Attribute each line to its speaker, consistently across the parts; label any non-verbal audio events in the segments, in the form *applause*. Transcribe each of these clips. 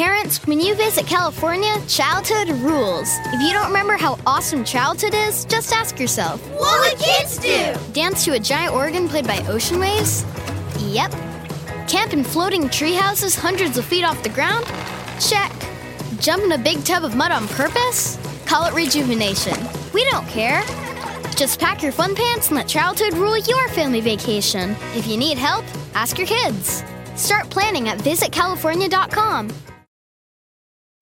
Speaker 1: Parents, when you visit California, childhood rules. If you don't remember how awesome childhood is, just ask yourself
Speaker 2: What would kids do?
Speaker 1: Dance to a giant organ played by ocean waves? Yep. Camp in floating tree houses hundreds of feet off the ground? Check. Jump in a big tub of mud on purpose? Call it rejuvenation. We don't care. Just pack your fun pants and let childhood rule your family vacation. If you need help, ask your kids. Start planning at visitcalifornia.com.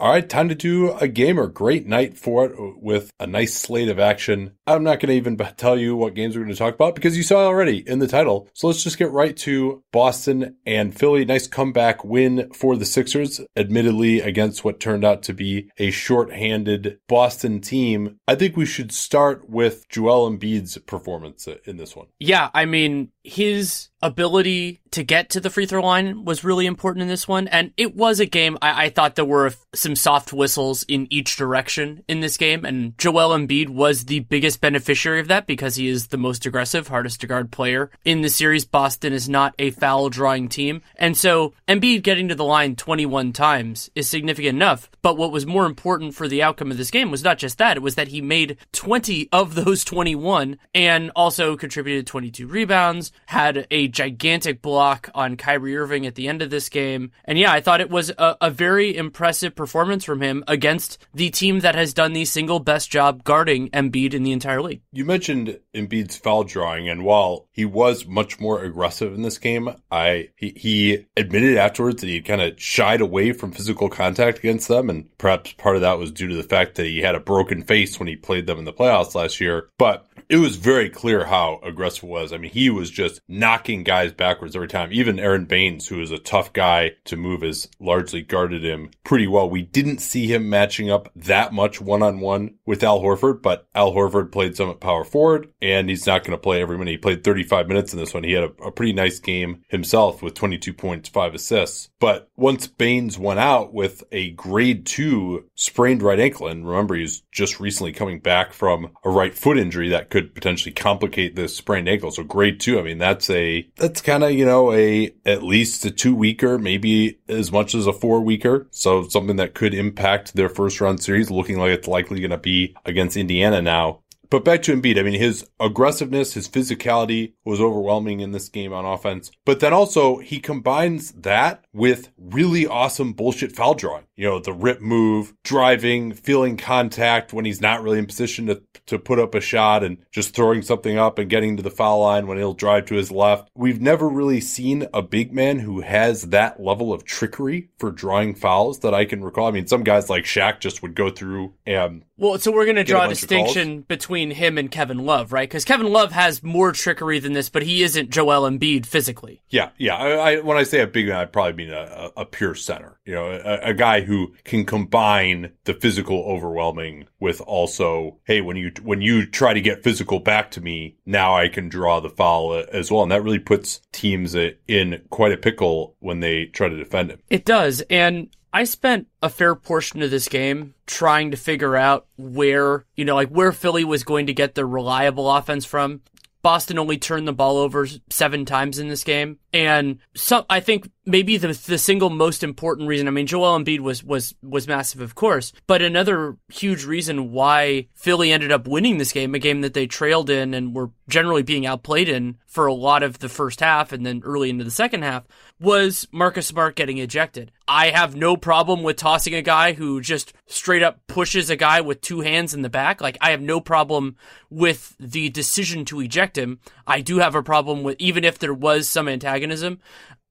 Speaker 3: All right, time to do a gamer. Great night for it with a nice slate of action. I'm not going to even tell you what games we're going to talk about because you saw already in the title. So let's just get right to Boston and Philly. Nice comeback win for the Sixers, admittedly against what turned out to be a short-handed Boston team. I think we should start with Joel Embiid's performance in this one.
Speaker 4: Yeah, I mean, his ability to get to the free throw line was really important in this one. And it was a game I, I, thought there were some soft whistles in each direction in this game. And Joel Embiid was the biggest beneficiary of that because he is the most aggressive, hardest to guard player in the series. Boston is not a foul drawing team. And so Embiid getting to the line 21 times is significant enough. But what was more important for the outcome of this game was not just that, it was that he made 20 of those 21 and also contributed 22 rebounds, had a gigantic block on Kyrie Irving at the end of this game. And yeah, I thought it was a, a, very impressive performance from him against the team that has done the single best job guarding Embiid in the entire league.
Speaker 3: You mentioned Embiid's foul drawing, and while he was much more aggressive in this game, I he, he admitted afterwards that he kind of shied away from physical contact against them, and perhaps part of that was due to the fact that he had a broken face when he played them in the playoffs last year. But it was very clear how aggressive was. I mean, he was just knocking guys backwards every time. Even Aron Baynes, who is a tough guy to move, has largely guarded him pretty well. We didn't see him matching up that much one on one with Al Horford, but Al Horford played some at power forward, and he's not going to play every minute. He played 35 minutes in this one. He had a, a pretty nice game himself with 22 points, five assists. But once Baines went out with a grade two sprained right ankle, and remember, he's just recently coming back from a right foot injury that could potentially complicate this sprained ankle. So grade two, I mean, that's a, that's kind of, you know, a, at least a two weeker, maybe as much as a four weeker. So something that could impact their first round series looking like it's likely going to be against Indiana now. But back to Embiid, I mean, his aggressiveness, his physicality was overwhelming in this game on offense. But then also he combines that with really awesome bullshit foul drawing. You know, the rip move, driving, feeling contact when he's not really in position to, to put up a shot and just throwing something up and getting to the foul line when he'll drive to his left. We've never really seen a big man who has that level of trickery for drawing fouls that I can recall. I mean, some guys like Shaq just would go through and
Speaker 4: well, so we're going to draw a, a distinction between him and Kevin Love, right? Because Kevin Love has more trickery than this, but he isn't Joel Embiid physically.
Speaker 3: Yeah, yeah. I, I, when I say a big man, I probably mean a, a, pure center. You know, a, a, guy who can combine the physical overwhelming with also, hey, when you when you try to get physical back to me, now I can draw the foul as well, and that really puts teams in quite a pickle when they try to defend him.
Speaker 4: It does, and I spent a fair portion of this game trying to figure out where, you know, like where Philly was going to get their reliable offense from. Boston only turned the ball over seven times in this game. And some, I think maybe the, the single most important reason, I mean, Joel Embiid was, was, was massive, of course, but another huge reason why Philly ended up winning this game, a game that they trailed in and were generally being outplayed in for a lot of the first half and then early into the second half, was Marcus Smart getting ejected. I have no problem with tossing a guy who just straight up pushes a guy with two hands in the back. Like, I have no problem with the decision to eject him. I do have a problem with, even if there was some antagonism,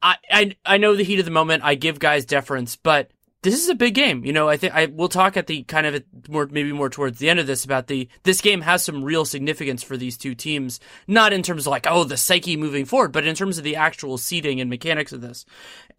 Speaker 4: I, I, I know the heat of the moment. I give guys deference, but this is a big game. You know, I think I will talk at the kind of more maybe more towards the end of this about the this game has some real significance for these two teams, not in terms of like oh the psyche moving forward, but in terms of the actual seeding and mechanics of this.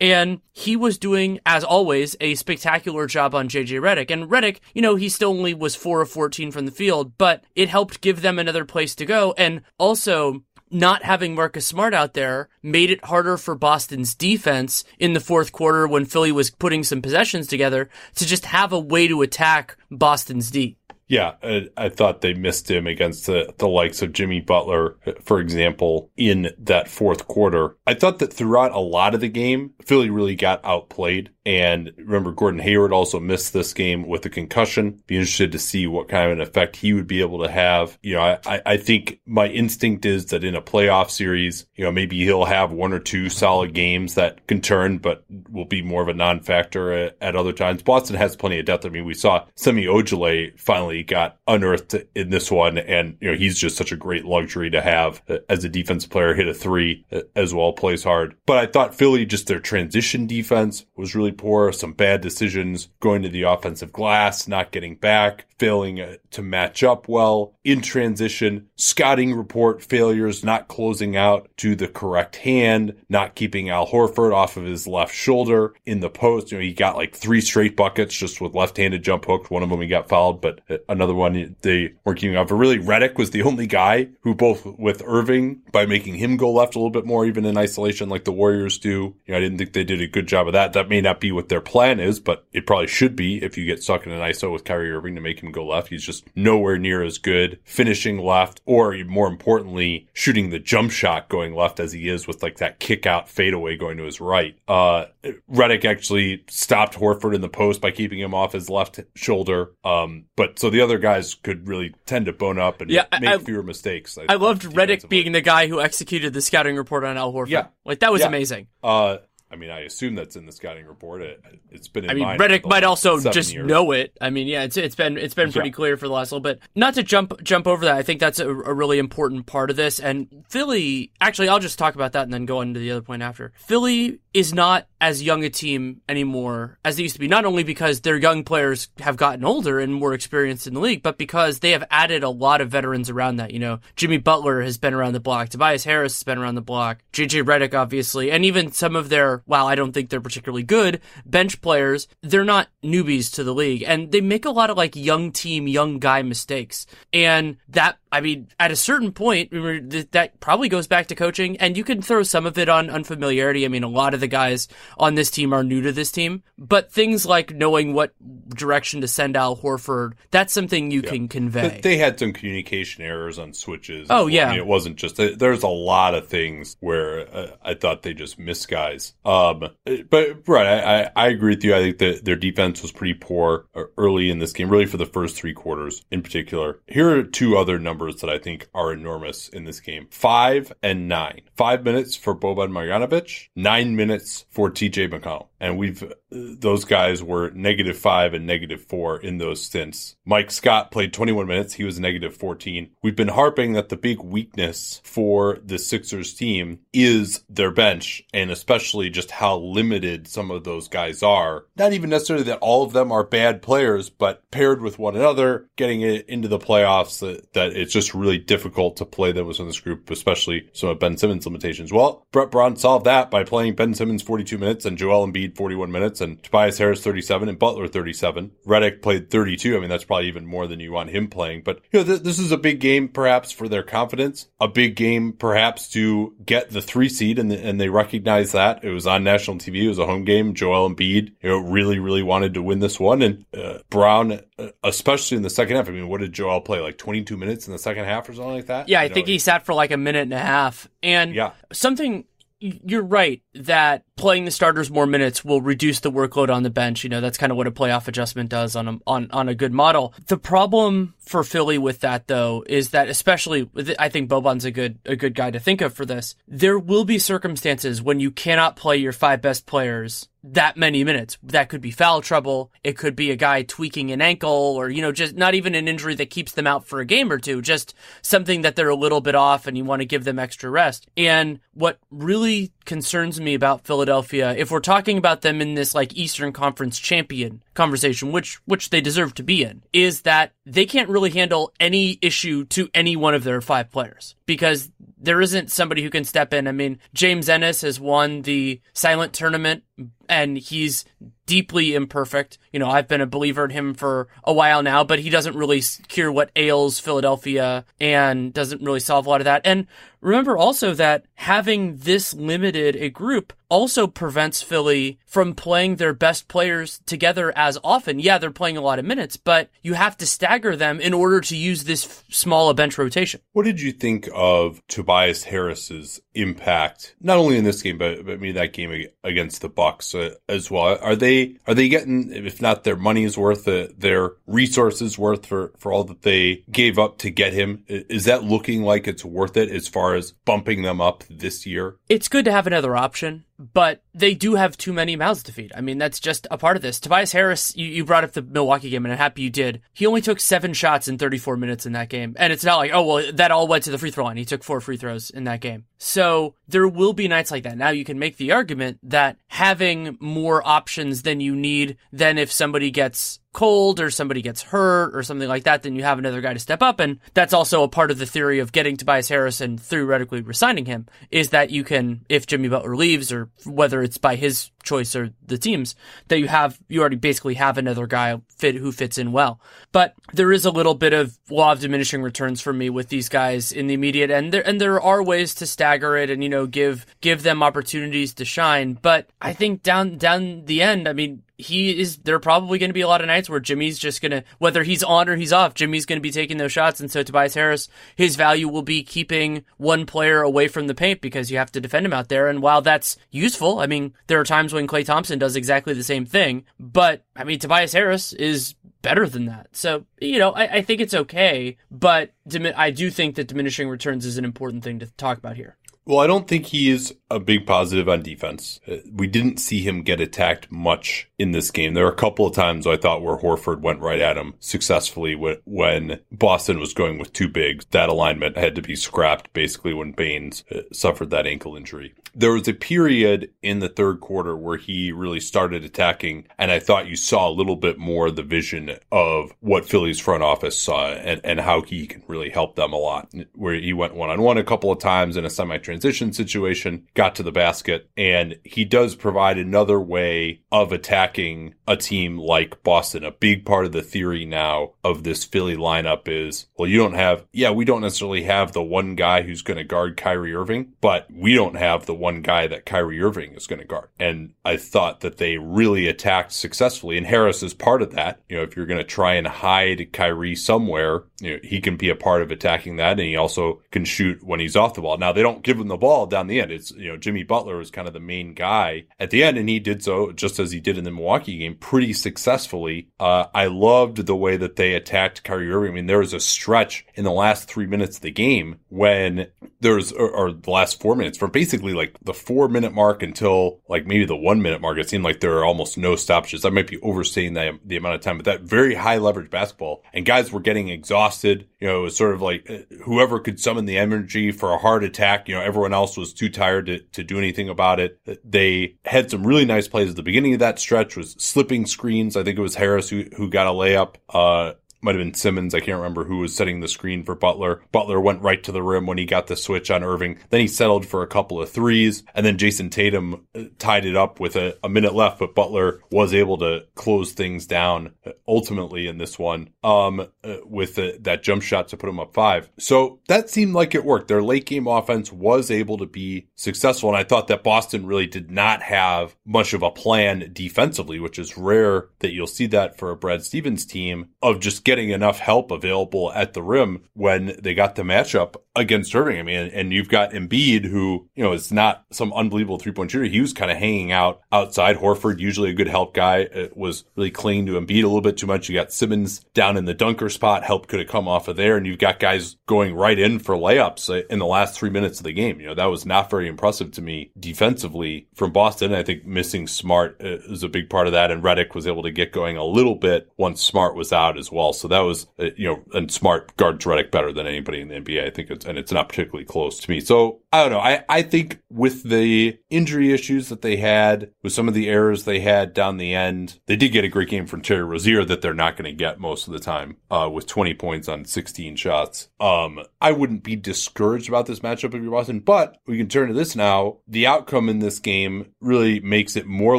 Speaker 4: And he was doing, as always, a spectacular job on JJ Redick. And Redick, you know, he still only was four of fourteen from the field, but it helped give them another place to go. And also not having Marcus Smart out there made it harder for Boston's defense in the fourth quarter when Philly was putting some possessions together to just have a way to attack Boston's D.
Speaker 3: Yeah, I, I, thought they missed him against the, the likes of Jimmy Butler, for example, in that fourth quarter. I thought that throughout a lot of the game, Philly really got outplayed. And remember, Gordon Hayward also missed this game with a concussion. Be interested to see what kind of an effect he would be able to have. You know, I, I think my instinct is that in a playoff series, you know, maybe he'll have one or two solid games that can turn, but will be more of a non-factor at, at other times. Boston has plenty of depth. I mean, we saw Semi Ojeleye finally got unearthed in this one, and you know, he's just such a great luxury to have as a defense player. Hit a three as well, plays hard. But I thought Philly just their transition defense was really poor, some bad decisions going to the offensive glass, not getting back, failing uh, to match up well in transition, scouting report failures, not closing out to the correct hand, not keeping Al Horford off of his left shoulder in the post. You know, he got like three straight buckets just with left-handed jump hooks. One of them he got fouled, but another one they weren't keeping off. But really, Redick was the only guy who both with Irving by making him go left a little bit more, even in isolation, like the Warriors do. You know, I didn't think they did a good job of that. That may not be what their plan is, but it probably should be if you get stuck in an ISO with Kyrie Irving to make him go left. He's just nowhere near as good finishing left, or more importantly, shooting the jump shot going left as he is with like that kick out fadeaway going to his right. Uh, Redick actually stopped Horford in the post by keeping him off his left shoulder. Um, but so the other guys could really tend to bone up and yeah, make I, fewer mistakes.
Speaker 4: I, I loved Redick being the guy who executed the scouting report on Al Horford. Yeah. Like that was yeah. amazing.
Speaker 3: Uh, I mean, I assume that's in the scouting report. It, has been. I
Speaker 4: mean, Redick might also just years. know it. I mean, yeah, it's it's been it's been pretty yeah. clear for the last little bit. Not to jump jump over that. I think that's a, a, really important part of this. And Philly, actually, I'll just talk about that and then go on to the other point after. Philly is not as young a team anymore as they used to be. Not only because their young players have gotten older and more experienced in the league, but because they have added a lot of veterans around that. You know, Jimmy Butler has been around the block. Tobias Harris has been around the block. JJ Redick obviously, and even some of their while I don't think they're particularly good, bench players, they're not newbies to the league. And they make a lot of like young team, young guy mistakes. And that I mean, at a certain point, that probably goes back to coaching, and you can throw some of it on unfamiliarity. I mean, a lot of the guys on this team are new to this team, but things like knowing what direction to send Al Horford, that's something you yeah. can convey.
Speaker 3: They had some communication errors on switches.
Speaker 4: Oh, yeah. I
Speaker 3: mean, it wasn't just, there's a lot of things where uh, I thought they just missed guys. Um, but, right, I, I agree with you. I think that their defense was pretty poor uh, early in this game, really for the first three quarters in particular. Here are two other numbers numbers that I think are enormous in this game. Five and nine. Five minutes for Boban Marjanovic, nine minutes for TJ McConnell. And we've, uh, those guys were negative five and negative four in those stints. Mike Scott played 21 minutes. He was negative 14. We've been harping that the big weakness for the Sixers team is their bench and especially just how limited some of those guys are. Not even necessarily that all of them are bad players, but paired with one another, getting it into the playoffs that, that it's just really difficult to play them within this group, especially some of Ben Simmons' limitations. Well, Brett Brown solved that by playing Ben Simmons 42 minutes and Joel Embiid 41 minutes and Tobias Harris 37 and Butler 37. Redick played 32. I mean, that's probably even more than you want him playing. But, you know, th- this is a big game perhaps for their confidence, a big game perhaps to get the three seed and, the, and they recognize that. It was on national TV. It was a home game. Joel Embiid, you know, really, really wanted to win this one. And uh, Brown, uh, especially in the second half, I mean, what did Joel play? Like 22 minutes in the second half or something like that?
Speaker 4: Yeah, I you think know, he sat for like a minute and a half. And yeah. something you're right that playing the starters more minutes will reduce the workload on the bench. You know, that's kind of what a playoff adjustment does on a, on, on a good model. The problem for Philly with that though is that especially I think Boban's a good, a good guy to think of for this. There will be circumstances when you cannot play your five best players that many minutes. That could be foul trouble. It could be a guy tweaking an ankle or, you know, just not even an injury that keeps them out for a game or two, just something that they're a little bit off and you want to give them extra rest. And what really concerns me about Philadelphia, if we're talking about them in this like Eastern Conference champion conversation, which which they deserve to be in, is that they can't really handle any issue to any one of their five players because there isn't somebody who can step in. I mean, James Ennis has won the silent tournament and he's deeply imperfect. You know, I've been a believer in him for a while now, but he doesn't really cure what ails Philadelphia and doesn't really solve a lot of that. And remember also that having this limited a group also prevents Philly from playing their best players together as often. Yeah, they're playing a lot of minutes, but you have to stagger them in order to use this f- small a bench rotation.
Speaker 3: What did you think of Tobias Harris's impact, not only in this game, but, but maybe that game against the Bucks uh, as well? Are they are they getting, if not their money's worth, uh, their resources worth for for all that they gave up to get him? Is that looking like it's worth it as far as bumping them up this year?
Speaker 4: It's good to have another option but they do have too many mouths to feed. I mean, that's just a part of this. Tobias Harris, you, you, brought up the Milwaukee game, and I'm happy you did. He only took seven shots in 34 minutes in that game. And it's not like, oh, well, that all went to the free throw line. He took four free throws in that game. So there will be nights like that. Now you can make the argument that having more options than you need, than if somebody gets cold or somebody gets hurt or something like that, then you have another guy to step up. And that's also a part of the theory of getting Tobias Harris and theoretically resigning him is that you can, if Jimmy Butler leaves or whether it's by his choice or the team's, that you have, you already basically have another guy fit who fits in well. But there is a little bit of law of diminishing returns for me with these guys in the immediate and there, and there are ways to stagger it and, you know, give, give them opportunities to shine. But I think down, down the end, I mean, he is there are probably going to be a lot of nights where Jimmy's just going to whether he's on or he's off Jimmy's going to be taking those shots and so Tobias Harris his value will be keeping one player away from the paint because you have to defend him out there and while that's useful I mean there are times when Klay Thompson does exactly the same thing but I mean Tobias Harris is better than that. So you know I, I think it's okay but I do think that diminishing returns is an important thing to talk about here.
Speaker 3: Well, I don't think he is a big positive on defense. Uh, we didn't see him get attacked much in this game. There were a couple of times I thought where Horford went right at him successfully when Boston was going with two bigs. That alignment had to be scrapped basically when Baynes uh, suffered that ankle injury. There was a period in the third quarter where he really started attacking, and I thought you saw a little bit more the vision of what Philly's front office saw and, and how he can really help them a lot. Where he went one on one a couple of times in a semi transition situation, got to the basket, and he does provide another way of attacking a team like Boston. A big part of the theory now of this Philly lineup is, well, you don't have, yeah, we don't necessarily have the one guy who's going to guard Kyrie Irving, but we don't have the one guy that Kyrie Irving is going to guard. And I thought that they really attacked successfully, and Harris is part of that. You know, if you're going to try and hide Kyrie somewhere, you know, he can be a part of attacking that, and he also can shoot when he's off the ball. Now they don't give him the ball down the end. It's you know Jimmy Butler was kind of the main guy at the end, and he did so just as he did in the Milwaukee game, pretty successfully. Uh, I loved the way that they attacked Kyrie Irving. I mean, there was a stretch in the last three minutes of the game when there's or, or the last four minutes from basically like the four minute mark until like maybe the one minute mark. It seemed like there are almost no stoppages. I might be overstating the the amount of time, but that very high leverage basketball and guys were getting exhausted. You know, it was sort of like uh, whoever could summon the energy for a hard attack. You know, everyone else was too tired to, to do anything about it. They had some really nice plays at the beginning of that stretch was slipping screens. I think it was Harris who, who got a layup. Uh, might have been Simmons. I can't remember who was setting the screen for Butler. Butler went right to the rim when he got the switch on Irving. Then he settled for a couple of threes, and then Jayson Tatum uh, tied it up with a, a minute left. But Butler was able to close things down uh, ultimately in this one um, uh, with the, that jump shot to put him up five. So that seemed like it worked. Their late game offense was able to be successful, and I thought that Boston really did not have much of a plan defensively, which is rare that you'll see that for a Brad Stevens team of just getting enough help available at the rim when they got the matchup against Irving. I mean, and you've got Embiid, who, you know, is not some unbelievable three point shooter. He was kind of hanging out outside. Horford, usually a good help guy, uh, was really clinging to Embiid a little bit too much. You got Simmons down in the dunker spot. Help could have come off of there. And you've got guys going right in for layups uh, in the last three minutes of the game. You know, that was not very impressive to me defensively from Boston. I think missing Smart uh, is a big part of that. And Redick was able to get going a little bit once Smart was out as well. So that was, you know, and Smart guards Redick better than anybody in the NBA. I think it's, and it's not particularly close to me. So I don't know. I, I think with the injury issues that they had, with some of the errors they had down the end, they did get a great game from Terry Rozier that they're not going to get most of the time, uh, with 20 points on 16 shots. Um, I wouldn't be discouraged about this matchup if you're Boston, but we can turn to this now. The outcome in this game really makes it more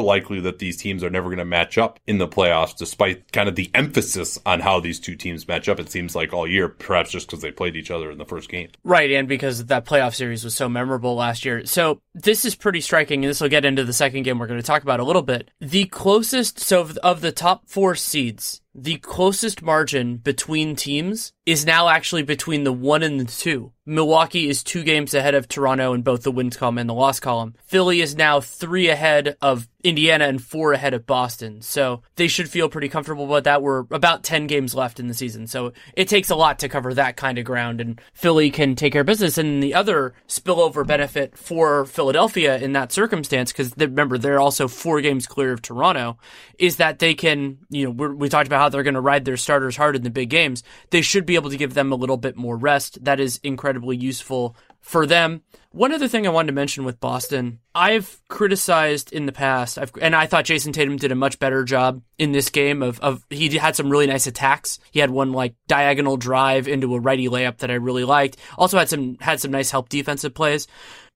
Speaker 3: likely that these teams are never going to match up in the playoffs, despite kind of the emphasis on how these two teams match up. It seems like all year, perhaps just because they played each other in the first game.
Speaker 4: Right, and because that playoff series was so memorable last year. So this is pretty striking, and this will get into the second game we're going to talk about a little bit. The closest, so of the top four seeds, the closest margin between teams is now actually between the one and the two. Milwaukee is two games ahead of Toronto in both the wins column and the loss column. Philly is now three ahead of Indiana and four ahead of Boston. So they should feel pretty comfortable about that. We're about 10 games left in the season. So it takes a lot to cover that kind of ground and Philly can take care of business. And the other spillover benefit for Philadelphia in that circumstance, because remember, they're also four games clear of Toronto, is that they can, you know, we talked about how they're going to ride their starters hard in the big games. They should be able to give them a little bit more rest. That is incredibly useful for them. One other thing I wanted to mention with Boston, I've criticized in the past, I've, and I thought Jayson Tatum did a much better job in this game of, of he had some really nice attacks. He had one like diagonal drive into a righty layup that I really liked. Also had some had some nice help defensive plays.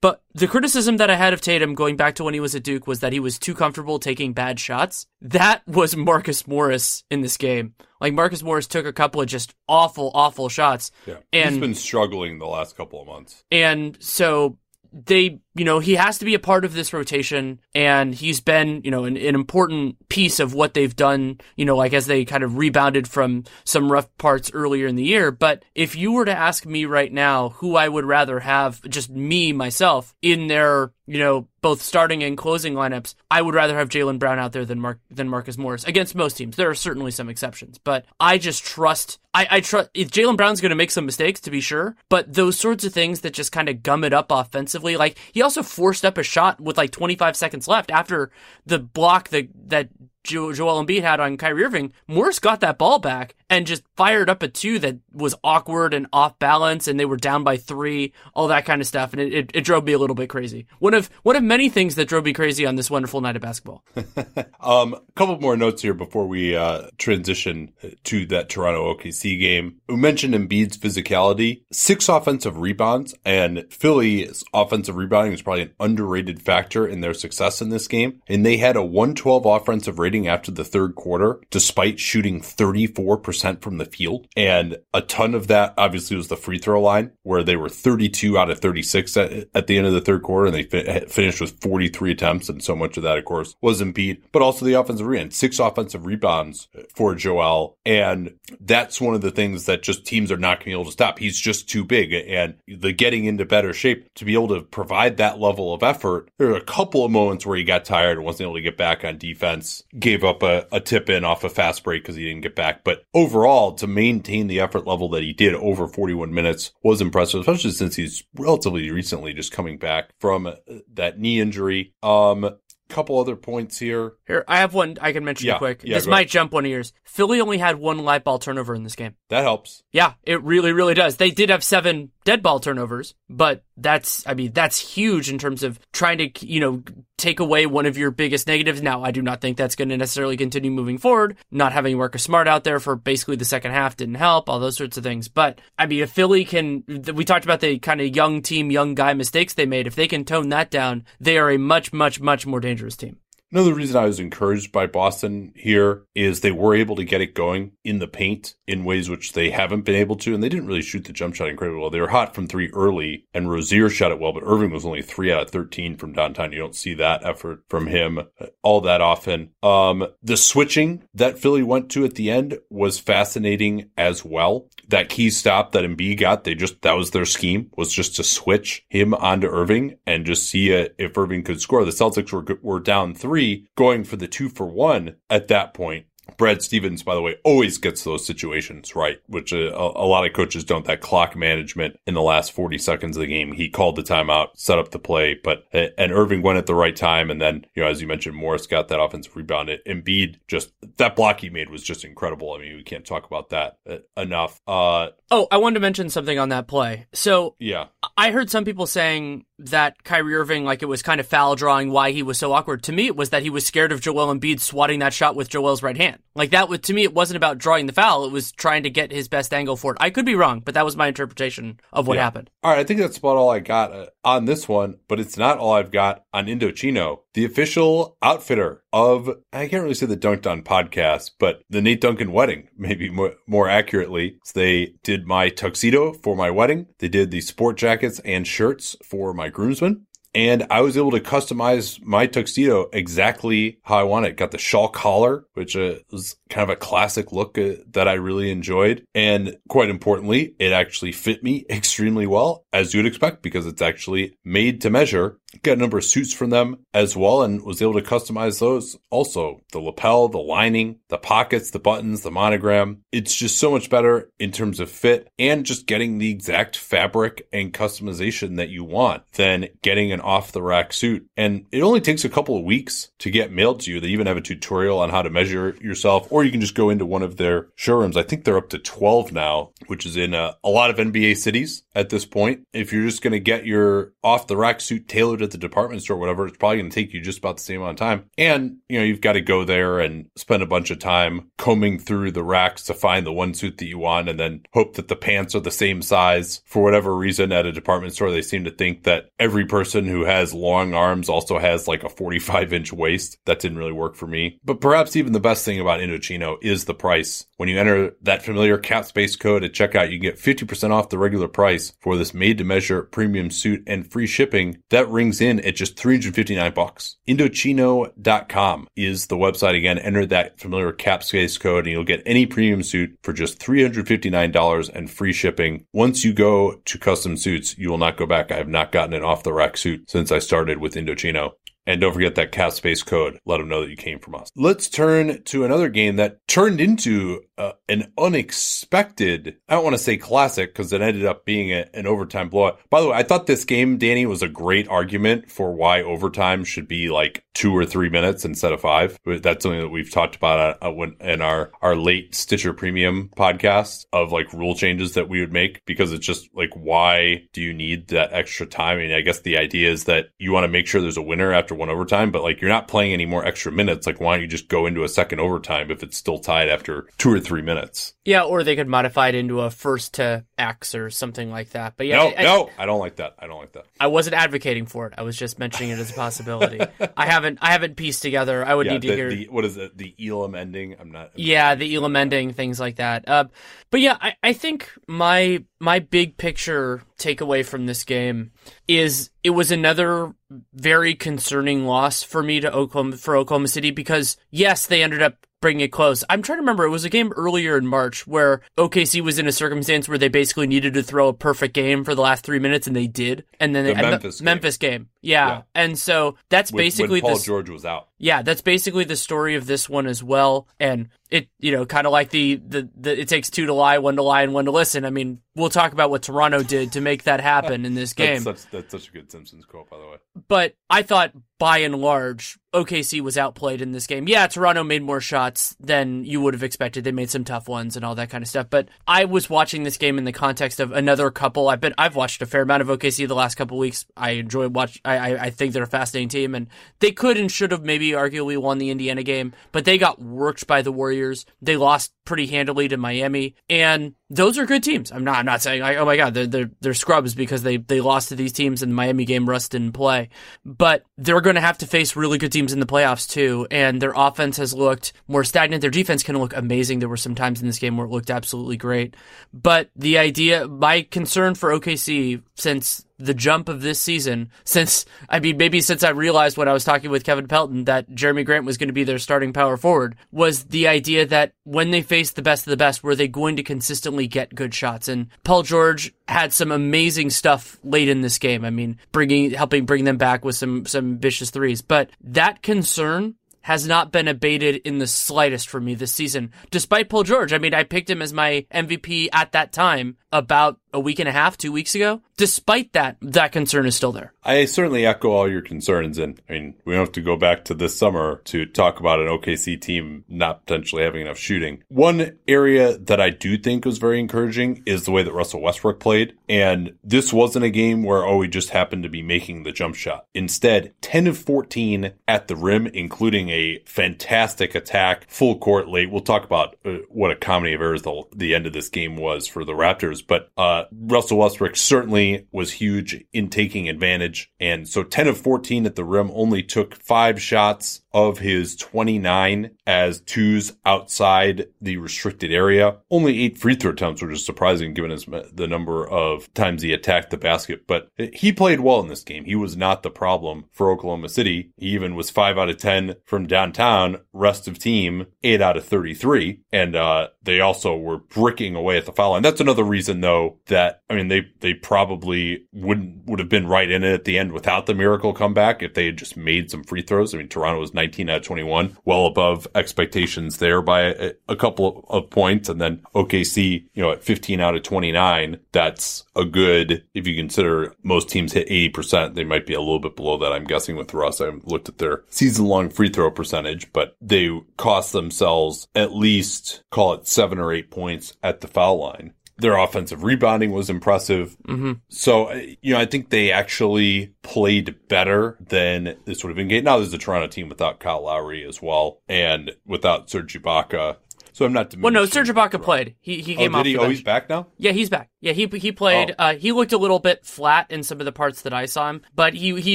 Speaker 4: But the criticism that I had of Tatum going back to when he was at Duke was that he was too comfortable taking bad shots. That was Marcus Morris in this game. Like Marcus Morris took a couple of just awful, awful shots.
Speaker 3: Yeah. And, he's been struggling the last couple of months.
Speaker 4: And so they, you know, he has to be a part of this rotation and he's been, you know, an, an, important piece of what they've done, you know, like as they kind of rebounded from some rough parts earlier in the year. But if you were to ask me right now who I would rather have, just me, myself, in their, you know, both starting and closing lineups, I would rather have Jaylen Brown out there than Mark than Marcus Morris against most teams. There are certainly some exceptions, but I just trust. I, I trust if Jaylen Brown's going to make some mistakes to be sure, but those sorts of things that just kind of gum it up offensively. Like he also forced up a shot with like 25 seconds left after the block that that Joel Embiid had on Kyrie Irving, Morris got that ball back and just fired up a two that was awkward and off balance, and they were down by three, all that kind of stuff, and it, it, it drove me a little bit crazy. One of one of many things that drove me crazy on this wonderful night of basketball. *laughs*
Speaker 3: um, a couple more notes here before we uh, transition to that Toronto OKC game. We mentioned Embiid's physicality, six offensive rebounds, and Philly's offensive rebounding is probably an underrated factor in their success in this game, and they had a 112 offensive rating after the third quarter, despite shooting 34% from the field. And a ton of that obviously was the free throw line, where they were 32 out of 36 at, at the end of the third quarter, and they fi- finished with 43 attempts. And so much of that, of course, was Embiid, but also the offensive rebound, six offensive rebounds for Joel. And that's one of the things that just teams are not going to be able to stop. He's just too big. And the getting into better shape to be able to provide that level of effort, there are a couple of moments where he got tired and wasn't able to get back on defense gave up a, a tip in off a fast break because he didn't get back. But overall, to maintain the effort level that he did over 41 minutes was impressive, especially since he's relatively recently just coming back from that knee injury. Um, couple other points here.
Speaker 4: Here, I have one I can mention yeah, quick. Yeah, this might ahead. jump one of yours. Philly only had one live ball turnover in this game.
Speaker 3: That helps.
Speaker 4: Yeah, it really, really does. They did have seven dead ball turnovers, but that's, I mean, that's huge in terms of trying to, you know, take away one of your biggest negatives. Now, I do not think that's going to necessarily continue moving forward. Not having Marcus Smart out there for basically the second half didn't help, all those sorts of things. But, I mean, if Philly can, we talked about the kind of young team, young guy mistakes they made. If they can tone that down, they are a much, much, much more dangerous team.
Speaker 3: Another reason I was encouraged by Boston here is they were able to get it going in the paint in ways which they haven't been able to, and they didn't really shoot the jump shot incredibly well. They were hot from three early, and Rozier shot it well, but Irving was only three out of 13 from downtown. You don't see that effort from him all that often. Um, the switching that Philly went to at the end was fascinating as well. That key stop that Embiid got, they just, that was their scheme, was just to switch him onto Irving and just see if Irving could score. The Celtics were, were down three, going for the two for one at that point. Brad Stevens, by the way, always gets those situations right, which a, a, lot of coaches don't. That clock management in the last 40 seconds of the game, he called the timeout, set up the play, but, and Irving went at the right time. And then, you know, as you mentioned, Morris got that offensive rebound. And Embiid just, that block he made was just incredible. I mean, we can't talk about that uh, enough. Uh,
Speaker 4: oh, I wanted to mention something on that play. So,
Speaker 3: yeah,
Speaker 4: I heard some people saying that Kyrie Irving, like it was kind of foul drawing why he was so awkward. To me, it was that he was scared of Joel Embiid swatting that shot with Joel's right hand. Like that would, to me, it wasn't about drawing the foul. It was trying to get his best angle for it. I could be wrong, but that was my interpretation of what yeah. happened.
Speaker 3: All right. I think that's about all I got uh, on this one, but it's not all I've got on Indochino, the official outfitter of, I can't really say the Dunked On podcast, but the Nate Duncan wedding, *laughs* maybe more, more accurately. So they did my tuxedo for my wedding. They did the sport jackets and shirts for my groomsmen and I was able to customize my tuxedo exactly how I want it. Got the shawl collar, which uh, was kind of a classic look uh, that I really enjoyed. And quite importantly, it actually fit me *laughs* extremely well, as you'd expect, because it's actually made to measure got a number of suits from them as well and was able to customize those. Also the lapel the lining the pockets the buttons the monogram. It's just so much better in terms of fit and just getting the exact fabric and customization that you want than getting an off the rack suit. And it only takes a couple of weeks to get mailed to you. They even have a tutorial on how to measure yourself or you can just go into one of their showrooms. I think they're up to 12 now which is in a, a lot of nba cities at this point if you're just going to get your off the rack suit tailored at the department store, whatever, it's probably going to take you just about the same amount of time. And, you know, you've got to go there and spend a bunch of time combing through the racks to find the one suit that you want and then hope that the pants are the same size. For whatever reason, at a department store, they seem to think that every person who has long arms also has like a 45 inch waist. That didn't really work for me. But perhaps even the best thing about Indochino is the price. When you enter that familiar cap space code at checkout, you get 50% off the regular price for this made to measure premium suit and free shipping. That rings in at just 359 bucks. Indochino.com is the website again. Enter that familiar cap space code and you'll get any premium suit for just $359 and free shipping. Once you go to custom suits, you will not go back. I have not gotten an off the rack suit since I started with Indochino. And don't forget that cap space code. Let them know that you came from us. Let's turn to another game that turned into uh, an unexpected, I don't want to say classic because it ended up being a, an overtime blowout. By the way, I thought this game, Danny, was a great argument for why overtime should be like two or three minutes instead of five. That's something that we've talked about uh, uh in our, our late Stitcher Premium podcast of like rule changes that we would make because it's just like, why do you need that extra time? I mean, I guess the idea is that you want to make sure there's a winner after one overtime, but like you're not playing any more extra minutes. Like, why don't you just go into a second overtime if it's still tied after two or three minutes.
Speaker 4: Yeah, or they could modify it into a first to X or something like that. But yeah,
Speaker 3: no, I, no, I don't like that. I don't like that.
Speaker 4: I wasn't advocating for it. I was just mentioning it as a possibility. *laughs* I haven't, I haven't pieced together. I would yeah, need to
Speaker 3: the,
Speaker 4: hear
Speaker 3: the, what is it? The Elam ending. I'm not. I'm
Speaker 4: yeah, not the Elam ending, things like that. Uh, but yeah, I, I think my my big picture takeaway from this game is it was another very concerning loss for me to Oklahoma for Oklahoma City because yes, they ended up bringing it close. I'm trying to remember. It was a game earlier in March where OKC was in a circumstance where they basically needed to throw a perfect game for the last three minutes, and they did. And then
Speaker 3: the
Speaker 4: they,
Speaker 3: Memphis,
Speaker 4: game. Memphis game, yeah. yeah. And so that's
Speaker 3: when,
Speaker 4: basically
Speaker 3: when Paul
Speaker 4: the,
Speaker 3: George was out.
Speaker 4: Yeah, that's basically the story of this one as well. And it, you know, kind of like the, the the it takes two to lie, one to lie, and one to listen. I mean, we'll talk about what Toronto did to make that happen in this *laughs* game.
Speaker 3: that's, such, that's such a good Simpsons quote, by the way.
Speaker 4: But I thought by and large, OKC was outplayed in this game. Yeah, Toronto made more shots than you would have expected. They made some tough ones and all that kind of stuff. But I was watching this game in the context of another couple. I've been I've watched a fair amount of OKC the last couple weeks. I enjoy watch. I I think they're a fascinating team, and they could and should have maybe arguably won the Indiana game, but they got worked by the Warriors. They lost pretty handily to Miami, and those are good teams. I'm not I'm not saying like, oh my god, they're they're, they're scrubs because they they lost to these teams in the Miami game. Russ didn't play, but they're going to have to face really good teams in the playoffs too. And their offense has looked more stagnant. Their defense can look amazing. There were some times in this game where it looked absolutely great. But the idea, my concern for OKC since the jump of this season *laughs* since I mean maybe since I realized when I was talking with Kevin Pelton that Jerami Grant was going to be their starting power forward was the idea that when they faced the best of the best were they going to consistently get good shots. And Paul George had some amazing stuff late in this game. I mean bringing helping bring them back with some some vicious threes. But that concern has not been abated in the slightest for me this season, despite Paul George. I mean, I picked him as my MVP at that time about a week and a half, two weeks ago. Despite that, that concern is still there.
Speaker 3: I certainly echo all your concerns. And I mean, we don't have to go back to this summer to talk about an OKC team not potentially having enough shooting. One area that I do think was very encouraging is the way that Russell Westbrook played. And this wasn't a game where, oh, he just happened to be making the jump shot. Instead, 10 of 14 at the rim, including a fantastic attack, full court late. We'll talk about uh, what a comedy of errors the, the end of this game was for the Raptors, but uh, Russell Westbrook certainly was huge in taking advantage. And so 10 of 14 at the rim only took five shots of his 29 as twos outside the restricted area. Only eight free throw attempts, which is surprising given his, the number of times he attacked the basket. But he played well in this game. He was not the problem for Oklahoma City. He even was five out of 10 from downtown. Rest of team, eight out of 33. And, uh, they also were bricking away at the foul line. That's another reason though that, I mean, they, they probably wouldn't, would have been right in it at the end without the miracle comeback if they had just made some free throws. I mean, Toronto was 19 out of 21, well above expectations there by a, a couple of points. And then OKC, you know, at 15 out of 29, that's a good, if you consider most teams hit 80%, they might be a little bit below that. I'm guessing with Russ. I looked at their season long free throw percentage, but they cost themselves at least call it seven or eight points at the foul line. Their offensive rebounding was impressive.
Speaker 4: Mm-hmm.
Speaker 3: So, you know, I think they actually played better than this would have been. Now, there's a Toronto team without Kyle Lowry as well and without Serge Ibaka. So I'm not.
Speaker 4: Well, no, Serge Ibaka played. He he came
Speaker 3: oh,
Speaker 4: off.
Speaker 3: He? Oh, he's back now.
Speaker 4: Yeah, he's back. Yeah, he he played.
Speaker 3: Oh.
Speaker 4: Uh, he looked a little bit flat in some of the parts that I saw him, but he he